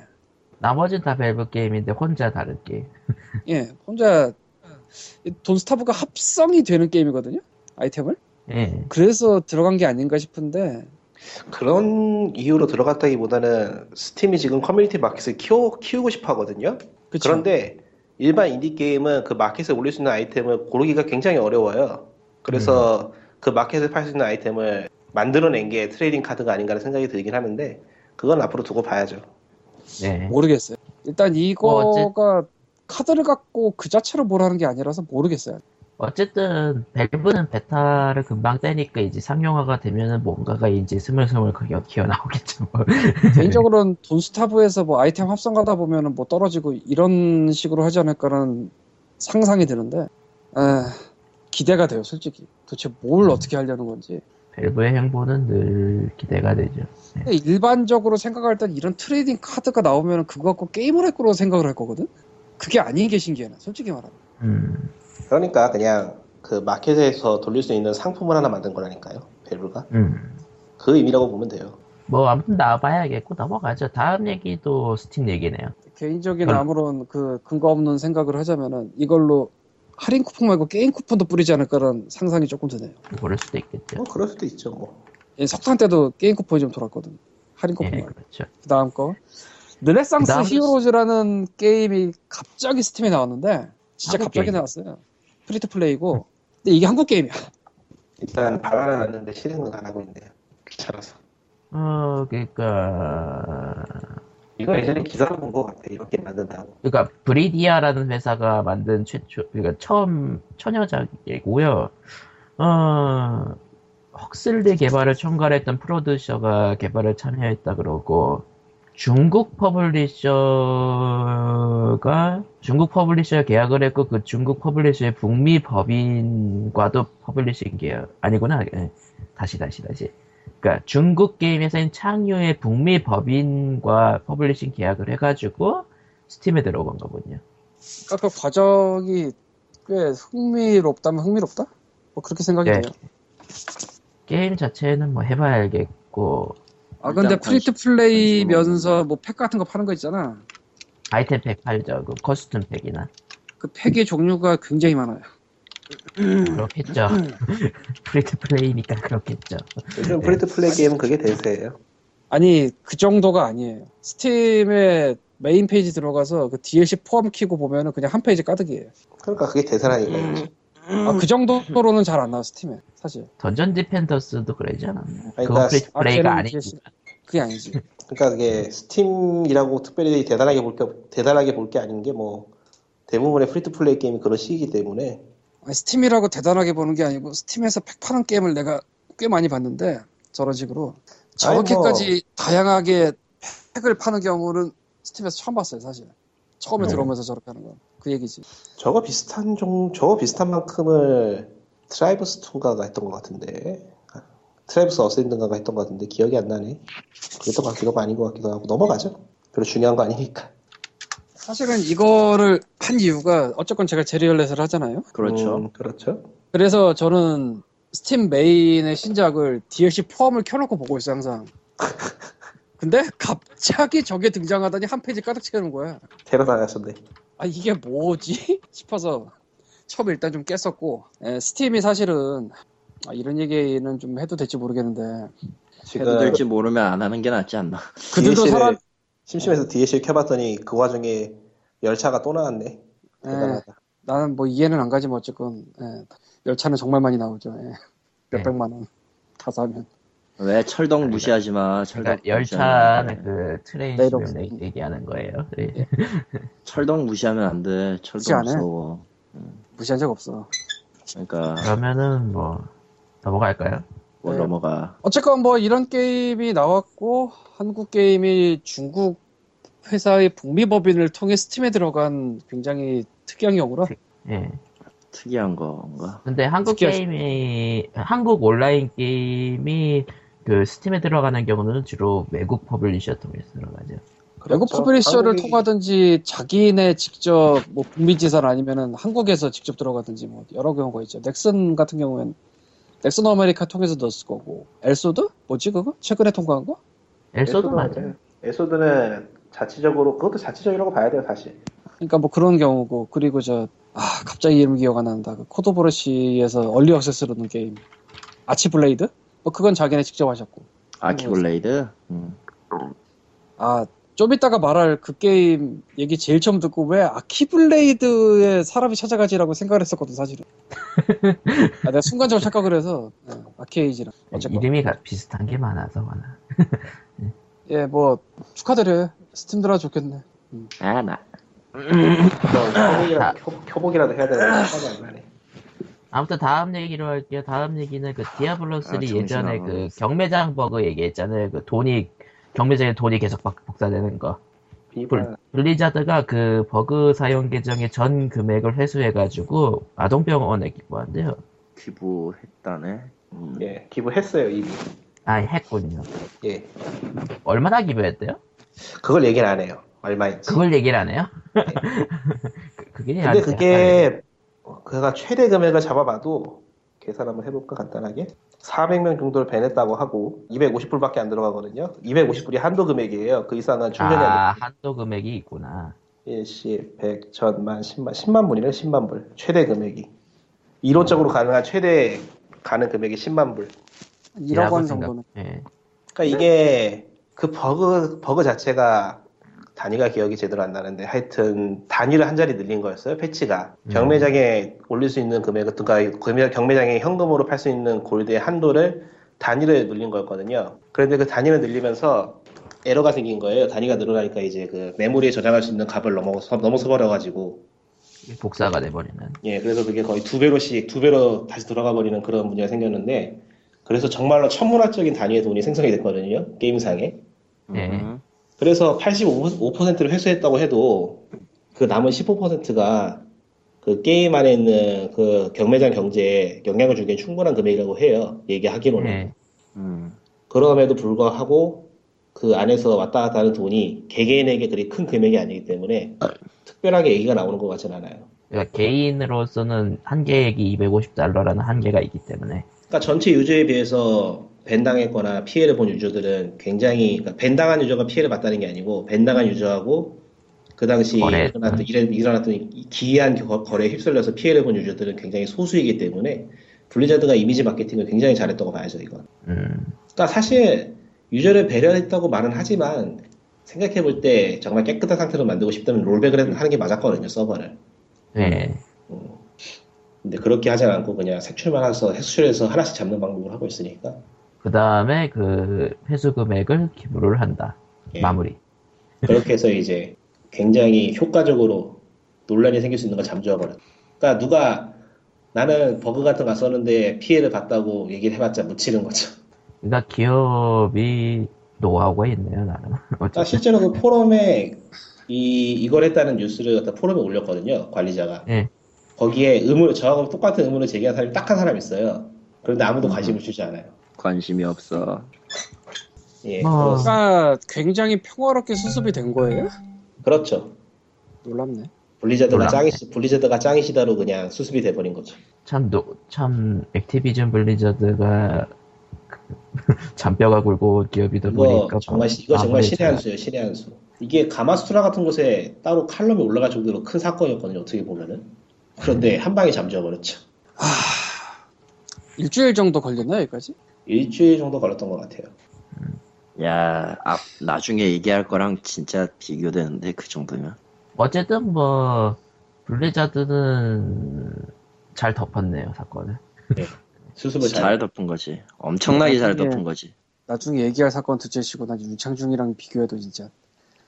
나머지는 다 밸브 게임인데 혼자 다른 게임. 예 혼자 이 돈스타브가 합성이 되는 게임이거든요. 아이템을. 예. 그래서 들어간 게 아닌가 싶은데 그런 이유로 들어갔다기보다는 스팀이 지금 커뮤니티 마켓을 키워, 키우고 싶어 하거든요. 그쵸? 그런데 일반 인디 게임은 그 마켓에 올릴 수 있는 아이템을 고르기가 굉장히 어려워요. 그래서 그 마켓에 팔 수 있는 아이템을 만들어낸 게 trading 카드가 아닌가 하는 생각이 들긴 하는데 그건 앞으로 두고 봐야죠. 예. 모르겠어요. 일단 뭐 이거가 카드를 갖고 그 자체로 뭘 하는 게 아니라서 모르겠어요. 어쨌든 밸브는 베타를 금방 떼니까 이제 상용화가 되면은 뭔가가 이제 스물스물 기어, 기어 나오겠죠. 뭐. 개인적으로는 돈스타브에서 뭐 아이템 합성하다 보면은 뭐 떨어지고 이런 식으로 하지 않을까라는 상상이 드는데 아, 기대가 돼요 솔직히 도대체 뭘 어떻게 하려는 건지 밸브의 행보는 늘 기대가 되죠. 근데 일반적으로 생각할 땐 이런 trading 카드가 나오면 그거 갖고 게임을 할 거라고 생각을 할 거거든 그게 아닌 게 신기해 나 솔직히 말하면 음, 그러니까 그냥 그 마켓에서 돌릴 수 있는 상품을 하나 만든 거라니까요. 밸브가. 음. 그 의미라고 보면 돼요. 뭐 아무튼 나와봐야겠고 넘어가죠. 다음 얘기도 스팀 얘기네요. 개인적인 별- 아무런 그 근거 없는 생각을 하자면은 이걸로 할인 쿠폰 말고 게임 쿠폰도 뿌리지 않을까라는 상상이 조금 드네요 모를 수도 있겠죠. 뭐 그럴 수도 있죠. 뭐. 예, 석탄 때도 게임 쿠폰이 좀 돌았거든 할인 쿠폰 예, 말고 그렇죠. 그 다음 거 르네상스 그다음- 히어로즈라는 게임이 갑자기 스팀에 나왔는데 진짜 갑자기 게임. 나왔어요 free to play고 근데 이게 한국 게임이야 일단 다운해놨는데 실행은 안 하고 있네요. 귀찮아서. 어, 그러니까 이거 예전에 기사로 본것 같아. 이렇게 만든다고. 그러니까 브리디아라는 회사가 만든 최초 그러니까 처음 처녀작이고요. 어 헉슬리 개발을 총괄했던 프로듀서가 개발에 참여했다 그러고 중국 publisher가 중국 publisher 계약을 했고 그 중국 publisher의 북미 법인과도 publishing 계약 아니구나 예. 다시 다시 다시 그러니까 중국 게임 회사인 창유의 북미 법인과 publishing 계약을 해가지고 스팀에 들어간 거군요. 그러니까 그 과정이 꽤 흥미롭다면 흥미롭다? 뭐 그렇게 생각이 네. 돼요 게임 자체는 뭐 해봐야 알겠고 아 근데 프리트 플레이면서 뭐 팩 같은 거 파는 거 있잖아 아이템 팩 팔죠. 그 custom 팩이나 그 팩의 종류가 굉장히 많아요 그렇겠죠. free to play니까 그렇겠죠. 요즘 free to play 게임은 그게 대세예요. 아니 그 정도가 아니에요 스팀에 메인 페이지 들어가서 그 DLC 포함 키고 보면은 그냥 한 페이지 가득이에요 그러니까 그게 대세라니까요. 아그 정도로는 잘 안 나와 스팀에 사실 던전 디펜더스도 그러지 않았나요? 아니, 그건 그러니까 free to 아, play가 걔는 아니지. 그게 아니지 그러니까 그게 스팀이라고 특별히 대단하게 볼게 대단하게 볼 게 아닌 게 뭐 대부분의 free to play 게임이 그런 식이기 때문에 아니, 스팀이라고 대단하게 보는 게 아니고 스팀에서 팩 파는 게임을 내가 꽤 많이 봤는데 저런 식으로 저렇게까지 다양하게 팩을 파는 경우는 스팀에서 처음 봤어요 사실 처음에 네. 들어오면서 저렇게 하는 건 그 얘기지 저거 비슷한 종 저거 비슷한 만큼을 트라이브스 툰가가 했던 것 같은데 아, 트라이브스 어센드인가가 했던 것 같은데 기억이 안 나네. 그랬던 것 같기도 하고 아닌 것 같기도 하고 넘어가죠. 별로 중요한 거 아니니까. 사실은 이거를 한 이유가 어쨌건 제가 제리얼렛을 하잖아요. 그렇죠. 음, 그렇죠. 그래서 저는 스팀 메인의 신작을 DLC 포함을 켜놓고 보고 있어요 항상. 근데 갑자기 저게 등장하더니 한 페이지 가득 채우는 거야. 데려다녔었네. 아 이게 뭐지 싶어서 처음에 일단 좀 깼었고 에, 스팀이 사실은 아, 이런 얘기는 좀 해도 될지 모르겠는데 해도 지금 될지 모르면 안 하는 게 낫지 않나. 그들도 DLC를 사람 심심해서 DLC를 켜봤더니 그 와중에 열차가 또 나왔네. 에, 대단하다. 나는 뭐 이해는 안 가지만 어쨌건 에, 열차는 정말 많이 나오죠. 예. 몇백만 원 다 사면 왜 철덕 무시하지 마. 철덕 그러니까 열차는. 그 트레인 내일 시면 없- 얘기- 얘기하는 거예요. 예. 철덕 무시하면 안 돼. 무시 철덕 안 해. 무서워. 무시한 적 없어. 그러니까 그러면은 뭐 넘어갈까요? 뭐 네. 넘어가. 어쨌건 뭐 이런 게임이 나왔고 한국 게임이 중국 회사의 북미 법인을 통해 스팀에 들어간 굉장히 특이한 경우라 예. 특이한 건가? 근데 한국 특이하시- 게임이 한국 온라인 게임이 그 스팀에 들어가는 경우는 주로 외국 publisher 통해서 들어가죠. 외국 그렇죠. publisher를 한국이- 통하든지 자기네 직접 뭐 북미 지사를 아니면은 한국에서 직접 들어가든지 뭐 여러 경우가 있죠. 넥슨 같은 경우엔 넥슨 아메리카 통해서 넣었을 거고 엘소드 뭐지 그거 최근에 통과한 거? 엘소도 에소드 맞아요. 에소드는 자체적으로 그것도 자체적이라고 봐야 돼요 사실. 그러니까 뭐 그런 경우고 그리고 저 아 갑자기 이름 기억 안 난다. 그 코드 브러시에서 early access로 넣은 게임 아치블레이드? 뭐 그건 자기네 직접 하셨고 아키블레이드? 음. 아 좀 이따가 말할 그 게임 얘기 제일 처음 듣고 왜 아키블레이드에 사람이 찾아가지라고 생각을 했었거든 사실은 아, 내가 순간적으로 착각을 해서 네, 아키에이지랑 어쨌건 이름이 가- 비슷한 게 많아서 많아. 예뭐 축하드려요 스팀 들어 좋겠네 아, 나. 켜보기라도, 켜, 켜보기라도 해야 되나. 아무튼 다음 얘기로 할게요. 다음 얘기는 그 디아블로 3 아, 예전에. 그 경매장 버그 얘기했잖아요. 그 돈이 경매장에 돈이 계속 박- 복사되는 거. 비판 블리자드가 그 버그 사용 계정의 전 금액을 회수해가지고 아동병원에 기부한대요. 기부했다네. 음. 예 기부했어요 이미. 아, 했군요. 예 얼마나 기부했대요? 그걸 얘기는 안 해요. 얼마인지. 그걸 얘기를 안 해요? 그- 그게 근데 그게 그가 최대 금액을 잡아봐도 계산 한번 해볼까 간단하게 400명 정도를 배냈다고 하고 250불밖에 안 들어가거든요. 250불이 한도 금액이에요. 그 이상은 충전이 안 아, 한도 금액이 있구나. 돼. 일시 100, 천만, 10만, 10만 불이네 10만 불. 최대 금액이. 이론적으로 가능한 최대 가는 금액이 10만 불. 1억 라고 원 정도는 예. 그러니까 이게 그 버그 버그 자체가 단위가 기억이 제대로 안 나는데 하여튼 단위를 한 자리 늘린 거였어요 패치가 음. 경매장에 올릴 수 있는 금액 그러니까 금액- 경매장에 현금으로 팔 수 있는 골드의 한도를 단위를 늘린 거였거든요 그런데 그 단위를 늘리면서 에러가 생긴 거예요 단위가 늘어나니까 이제 그 메모리에 저장할 수 있는 값을 넘어서 넘어서 버려가지고 복사가 돼버리는. 예, 그래서 그게 거의 두 배로씩, 두 배로 다시 돌아가 버리는 그런 문제가 생겼는데, 그래서 정말로 천문학적인 단위의 돈이 생성이 됐거든요, 게임상에. 네. 음. 그래서 85%를 회수했다고 해도, 그 남은 15%가 그 게임 안에 있는 그 경매장 경제에 영향을 주기엔 충분한 금액이라고 해요, 얘기하기로는. 예. 음. 그럼에도 불구하고, 그 안에서 왔다 갔다 하는 돈이 개개인에게 그리 큰 금액이 아니기 때문에, 특별하게 얘기가 나오는 것 같진 않아요. 그러니까 개인으로서는 한계액이 250달러라는 한계가 있기 때문에. 그러니까 전체 유저에 비해서 밴당했거나 피해를 본 유저들은 굉장히 그러니까 밴당한 유저가 피해를 봤다는 게 아니고 밴당한 유저하고 그 당시. 일어났던, 일어- 일어났던 이 기이한 거- 거래에 휩쓸려서 피해를 본 유저들은 굉장히 소수이기 때문에 블리자드가 이미지 마케팅을 굉장히 잘했다고 봐야죠 이건. 음. 그러니까 사실 유저를 배려했다고 말은 하지만 생각해 볼 때 정말 깨끗한 상태로 만들고 싶다면 롤백을 하는 게 맞았거든요 서버를. 예. 근데 그렇게 하지 않고 그냥 색출만 해서 색출해서 하나씩 잡는 방법을 하고 있으니까. 그 다음에 그 회수 금액을 기부를 한다. 예. 마무리. 그렇게 해서 이제 굉장히 효과적으로 논란이 생길 수 있는 걸 잠재워버려. 그러니까 누가 나는 버그 같은 거 썼는데 피해를 봤다고 얘기를 해봤자 묻히는 거죠. 그러니까 기업이 노하우가 있네요. 그러니까 어쨌든. 실제로 그 포럼에 이, 이걸 했다는 뉴스를 갖다 포럼에 올렸거든요, 관리자가. 예. 거기에 의문, 저하고 똑같은 의문을 제기한 사람이 딱 한 사람 있어요. 그런데 아무도 관심을 주지 않아요. 관심이 없어. 예, 뭐. 그렇- 그러니까 굉장히 평화롭게 수습이 된 거예요 그렇죠. 놀랍네. 블리자드가 몰라. 짱이 블리자드가 짱이시다로 그냥 수습이 돼버린 거죠. 참, 노, 참, 액티비전 블리자드가 잔뼈가 굵고 온 기업이다 이거 보니까 정말 시- 이거 정말 신의 한 수예요, 신의 한 수. 이게 가마수트라 같은 곳에 따로 칼럼이 올라갈 정도로 큰 사건이었거든요, 어떻게 보면은. 그런데 한 방에 잠재워버렸죠. 일주일 정도 걸렸나 여기까지? 일주일 정도 걸렸던 것 같아요. 야, 아, 나중에 얘기할 거랑 진짜 비교되는데 그 정도면. 어쨌든 뭐 블리자드는 잘 덮었네요 사건을. 수습을 잘. 잘 덮은 거지. 엄청나게 잘 나중에- 덮은 거지. 나중에 얘기할 사건 둘째 치고 난 윤창중이랑 비교해도 진짜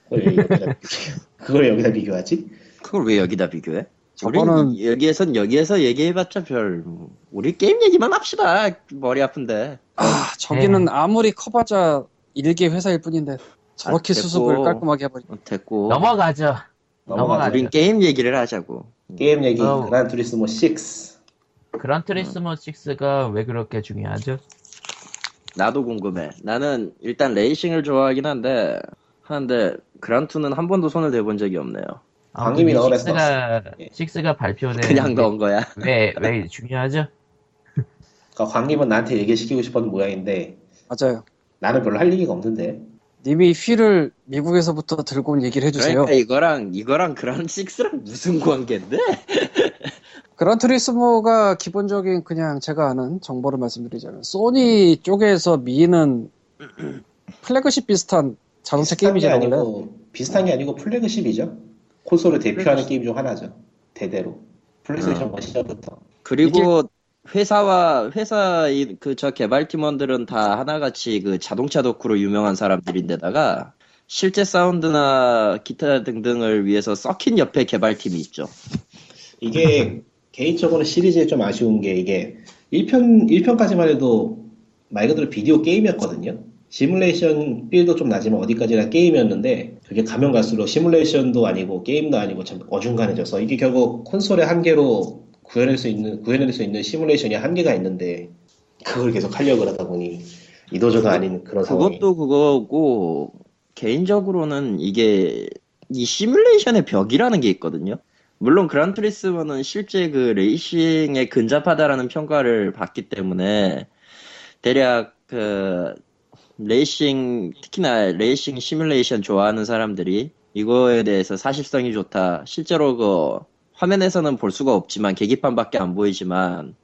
그걸 여기다? 그걸 여기다 비교하지? 그걸 왜 여기다 비교해? 저거는- 여기에선 여기에서 얘기해봤자 별 우리 게임 얘기만 합시다. 머리 아픈데. 아 저기는 아무리 커봤자 일개 회사일 뿐인데 저렇게 됐고. 수습을 깔끔하게 해버리 어, 됐고. 넘어가죠. 넘어가죠. 우린 게임 얘기를 하자고. 게임 얘기, 어. 그란 투리스모 6. 그란트리스모 6가 왜 그렇게 중요하죠? 나도 궁금해. 나는 일단 레이싱을 좋아하긴 한데 하는데 그란투는 한 번도 손을 대본 적이 없네요. 광님이 아무튼 이 넣으랬어. 6가, 예. 6가 발표된 그냥 게 넣은 거야. 왜, 왜 중요하죠? 그러니까 광님은 나한테 얘기시키고 싶었던 모양인데 맞아요. 나는 별로 할 얘기가 없는데. 님이 휠을 미국에서부터 들고 온 얘기를 해주세요. 그러니까 이거랑 이거랑 그란 6랑 무슨 관계인데? 그란투리스모가 기본적인 그냥 제가 아는 정보를 말씀드리자면 소니 쪽에서 미는 플래그십 비슷한 자동차 비슷한 게 게임이잖아요. 아니고 비슷한 게 아니고 flagship이죠. 콘솔을 대표하는 게임 중 하나죠. 대대로. 플레이스테이션 원 시절부터. 그리고 회사와 회사 그저 개발팀원들은 다 하나같이 그 자동차 덕후로 유명한 사람들인데다가 실제 사운드나 기타 등등을 위해서 서킷 옆에 개발팀이 있죠. 이게 개인적으로 시리즈에 좀 아쉬운 게 이게 1편, 1편까지만 해도 말 그대로 비디오 게임이었거든요. 시뮬레이션 feel도 좀 나지만 어디까지나 게임이었는데 그게 가면 갈수록 시뮬레이션도 아니고 게임도 아니고 참 어중간해져서 이게 결국 콘솔의 한계로 구현할 수 있는 구현할 수 있는 시뮬레이션이 한계가 있는데 그걸 계속 하려고 하다 보니 이도저도 아닌 그런 상황이 그것도 그거고 개인적으로는 이게 이 시뮬레이션의 벽이라는 게 있거든요. 물론 그란투리스모는 실제 그 레이싱에 근접하다라는 평가를 받기 때문에 대략 그 레이싱 특히나 레이싱 시뮬레이션 좋아하는 사람들이 이거에 대해서 사실성이 좋다. 실제로 그 화면에서는 볼 수가 없지만 계기판밖에 안 보이지만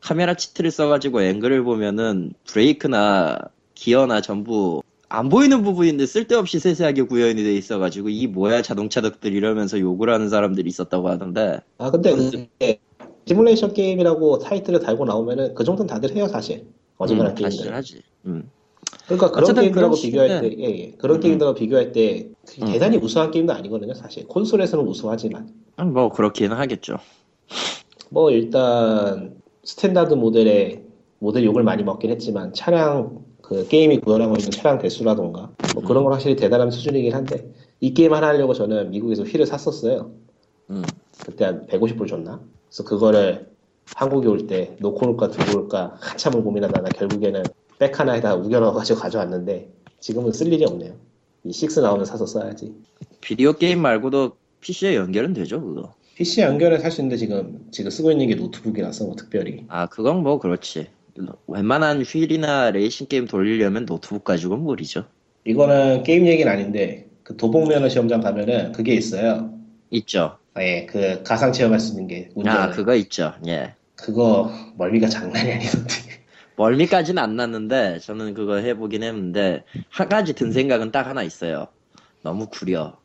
카메라 치트를 써가지고 앵글을 보면은 브레이크나 기어나 전부 안 보이는 부분인데 쓸데없이 세세하게 구현이 돼 있어가지고 이 뭐야 자동차 덕들 이러면서 욕을 하는 사람들이 있었다고 하던데 아 근데 그게 시뮬레이션 게임이라고 타이틀을 달고 나오면은 그 정도는 다들 해요 사실 어지간한 음, 게임들 사실 하지. 음. 그러니까 그런 게임들하고 비교할. 때, 예, 예. 그런 음. 게임들하고 비교할 때 음. 대단히 우수한 게임도 아니거든요, 사실. 콘솔에서는 우수하지만. 음, 뭐 그렇기는 하겠죠. 뭐 일단 standard 모델의 모델 욕을 많이 먹긴 했지만 차량 그 게임이 구현하고 있는 차량 대수라던가 뭐 음. 그런 건 확실히 대단한 수준이긴 한데 이 게임 하나 하려고 저는 미국에서 휠을 샀었어요. 음. 그때 한 150불 줬나? 그래서 그거를 한국에 올 때 놓고 올까 두고 올까 한참을 고민하다가 결국에는 백 하나에다 우겨 넣어가지고 가져왔는데 지금은 쓸 일이 없네요. 이 6 나오면 사서 써야지. 비디오 게임 말고도 PC에 연결은 되죠 그거. PC 연결을 살수 있는데 지금 지금 쓰고 있는 게 노트북이라서 뭐 특별히 아 그건 뭐 그렇지. 웬만한 휠이나 레이싱 게임 돌리려면 노트북 가지고는 무리죠. 이거는 게임 얘기는 아닌데 그 도봉면허 시험장 가면은 그게 있어요. 있죠. 예, 그 가상 체험할 수 있는 게 운전. 아 그거 있죠. 예. 그거 멀미가 장난이 아니던데. 멀미까지는 안 났는데 저는 그거 해보긴 했는데 한 가지 든 생각은 딱 하나 있어요. 너무 구려.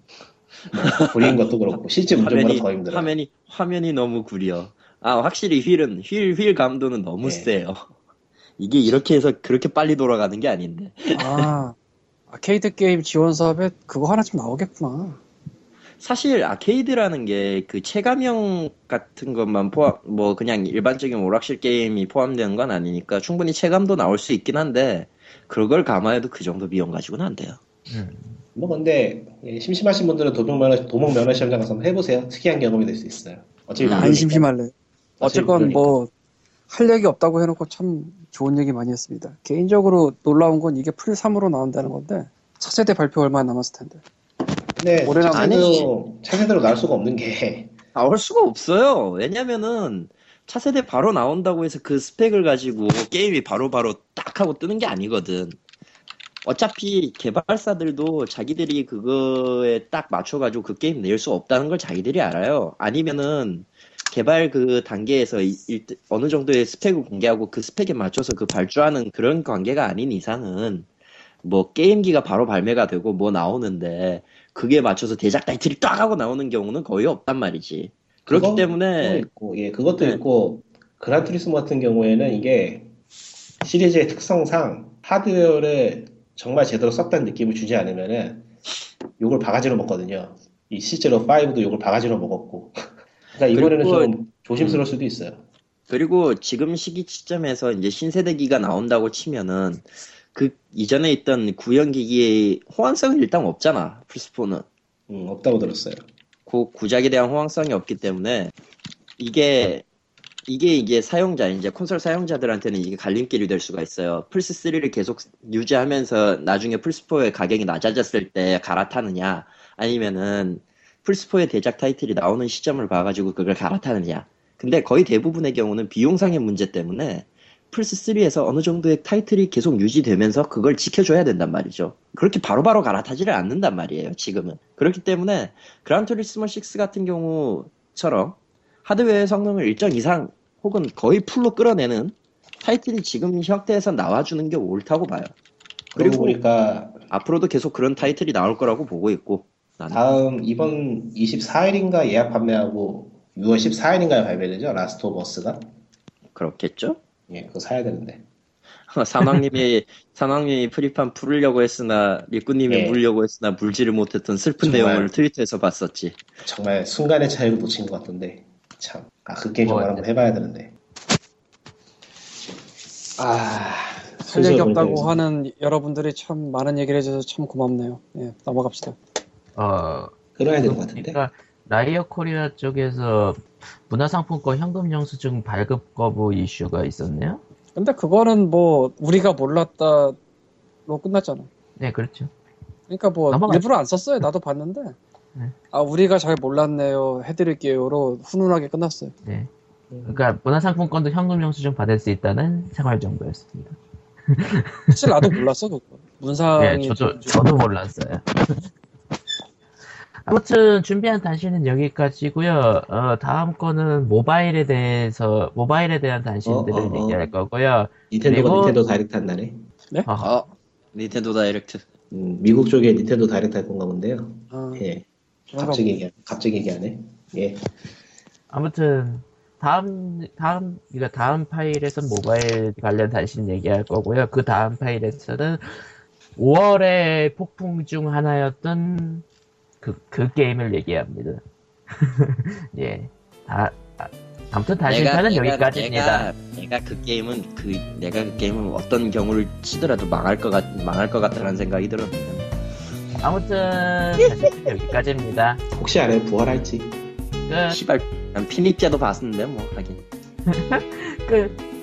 구린 것도 그렇고 실제 운전보다 화면이 더 힘들어. 화면이 화면이 너무 구려. 아 확실히 휠은 휠 휠 감도는 너무 네. 세요. 이게 이렇게 해서 그렇게 빨리 돌아가는 게 아닌데. 아 아케이드 게임 지원 사업에 그거 하나 좀 나오겠구나. 사실 아케이드라는 게 그 체감형 같은 것만 포함, 뭐 그냥 일반적인 오락실 게임이 포함되는 건 아니니까 충분히 체감도 나올 수 있긴 한데 그걸 감안해도 그 정도 비용 가지고는 안 돼요. 음. 뭐 근데 예, 심심하신 분들은 도봉면허 도봉면허 시험장 가서 한번 해보세요. 특이한 경험이 될 수 있어요. 어차피 안 무료니까. 심심할래. 어쨌건 무료니까. 뭐할 얘기 없다고 해놓고 참 좋은 얘기 많이 했습니다. 개인적으로 놀라운 건 이게 풀 3으로 나온다는 건데 차세대 발표 얼마 안 남았을 텐데. 근데 올해 나온 차세대로 차세대로 나올 수가 없는 게 나올 수가 없어요. 왜냐면은 차세대 바로 나온다고 해서 그 스펙을 가지고 게임이 바로 바로 딱 하고 뜨는 게 아니거든. 어차피 개발사들도 자기들이 그거에 딱 맞춰가지고 그 게임 낼 수 없다는 걸 자기들이 알아요. 아니면은 개발 그 단계에서 이- 일- 어느 정도의 스펙을 공개하고 그 스펙에 맞춰서 그 발주하는 그런 관계가 아닌 이상은 뭐 게임기가 바로 발매가 되고 뭐 나오는데 그게 맞춰서 대작 타이틀이 딱 하고 나오는 경우는 거의 없단 말이지. 그렇기 때문에 있고, 예, 그것도 네. 있고 그란투리스모 같은 경우에는 이게 시리즈의 특성상 하드웨어를 정말 제대로 썼다는 느낌을 주지 않으면은 욕을 바가지로 먹거든요. 이 실제로 5도 욕을 바가지로 먹었고. 그러니까 이번에는 그리고- 좀 조심스러울 수도 있어요. 그리고 지금 시기 시점에서 이제 신세대기가 나온다고 치면은 그 이전에 있던 구형기기의 호환성은 일단 없잖아. 플스4는. 음, 없다고 들었어요. 그 구작에 대한 호황성이 없기 때문에 이게 이게 이게 사용자 이제 콘솔 사용자들한테는 이게 갈림길이 될 수가 있어요. 플스 3를 계속 유지하면서 나중에 플스 4의 가격이 낮아졌을 때 갈아타느냐 아니면은 플스 4의 대작 타이틀이 나오는 시점을 봐가지고 그걸 갈아타느냐. 근데 거의 대부분의 경우는 비용상의 문제 때문에 플스 3에서 어느 정도의 타이틀이 계속 유지되면서 그걸 지켜줘야 된단 말이죠. 그렇게 바로바로 갈아타지를 않는단 말이에요. 지금은. 그렇기 때문에 그란투리스모 6 같은 경우처럼 하드웨어의 성능을 일정 이상 혹은 거의 full로 끌어내는 타이틀이 지금 형태에서 나와주는 게 옳다고 봐요. 그리고 그리고 보니까 앞으로도 계속 그런 타이틀이 나올 거라고 보고 있고 나는 다음 이번 24일인가 예약 판매하고 6월 14일인가에 발매되죠. 라스트 오브 어스가. 그렇겠죠? 예, 그거 사야 되는데. 사망님이 사망님이 프리판 풀으려고 했으나 리꾸님이 예. 물려고 했으나 물지를 못했던 슬픈 정말. 내용을 트위터에서 봤었지. 정말 순간의 차이를 놓친 것 같던데. 참. 아, 그 게임 정말 뭐, 한번 해봐야 되는데. 아, 할 슬슬 얘기 없다고 여기서 하는 여러분들이 참 많은 얘기를 해줘서 참 고맙네요. 예, 넘어갑시다. 어, 끊어야 될것 같은데. 그러니까 라이엇 코리아 쪽에서 문화상품권 현금 영수증 발급 거부 이슈가 있었네요. 근데 그거는 뭐 우리가 몰랐다로 끝났잖아. 네, 그렇죠. 그러니까 뭐 넘어가죠. 일부러 안 썼어요. 나도 봤는데. 네. 아 우리가 잘 몰랐네요. 해드릴게요로 훈훈하게 끝났어요. 네. 그러니까 문화상품권도 현금 영수증 받을 수 있다는 생활 정보였습니다. 사실 나도 몰랐어 그거. 문상이 네, 저도 좀- 저도 몰랐어요. 아무튼 준비한 단신은 여기까지고요. 어, 다음 거는 모바일에 대해서 모바일에 대한 단신들을 어, 어, 어. 얘기할 거고요. 닌텐도가 그리고- 닌텐도 다이렉트 한다네. 어, 아 닌텐도 다이렉트. 음, 미국 쪽에 닌텐도 다이렉트 할 건가 본데요. 아, 예. 갑자기 얘기, 갑자기 얘기하네. 예. 아무튼 다음 다음 그러니까 다음 파일에서 모바일 관련 단신 얘기할 거고요. 그 다음 파일에서는 5월의 폭풍 중 하나였던 그, 그 게임을 얘기합니다. 예. 다, 아, 아무튼 단신편은 여기까지입니다. 내가, 내가 그 게임은 그 내가 그 게임은 어떤 경우를 치더라도 망할 것 같, 망할 것 같다는 생각이 들었는데. 아무튼 단신편 여기까지입니다. 혹시 알아요? 부활할지. 끝. 시발 난 피닉자도 봤는데 뭐 하긴. 끝.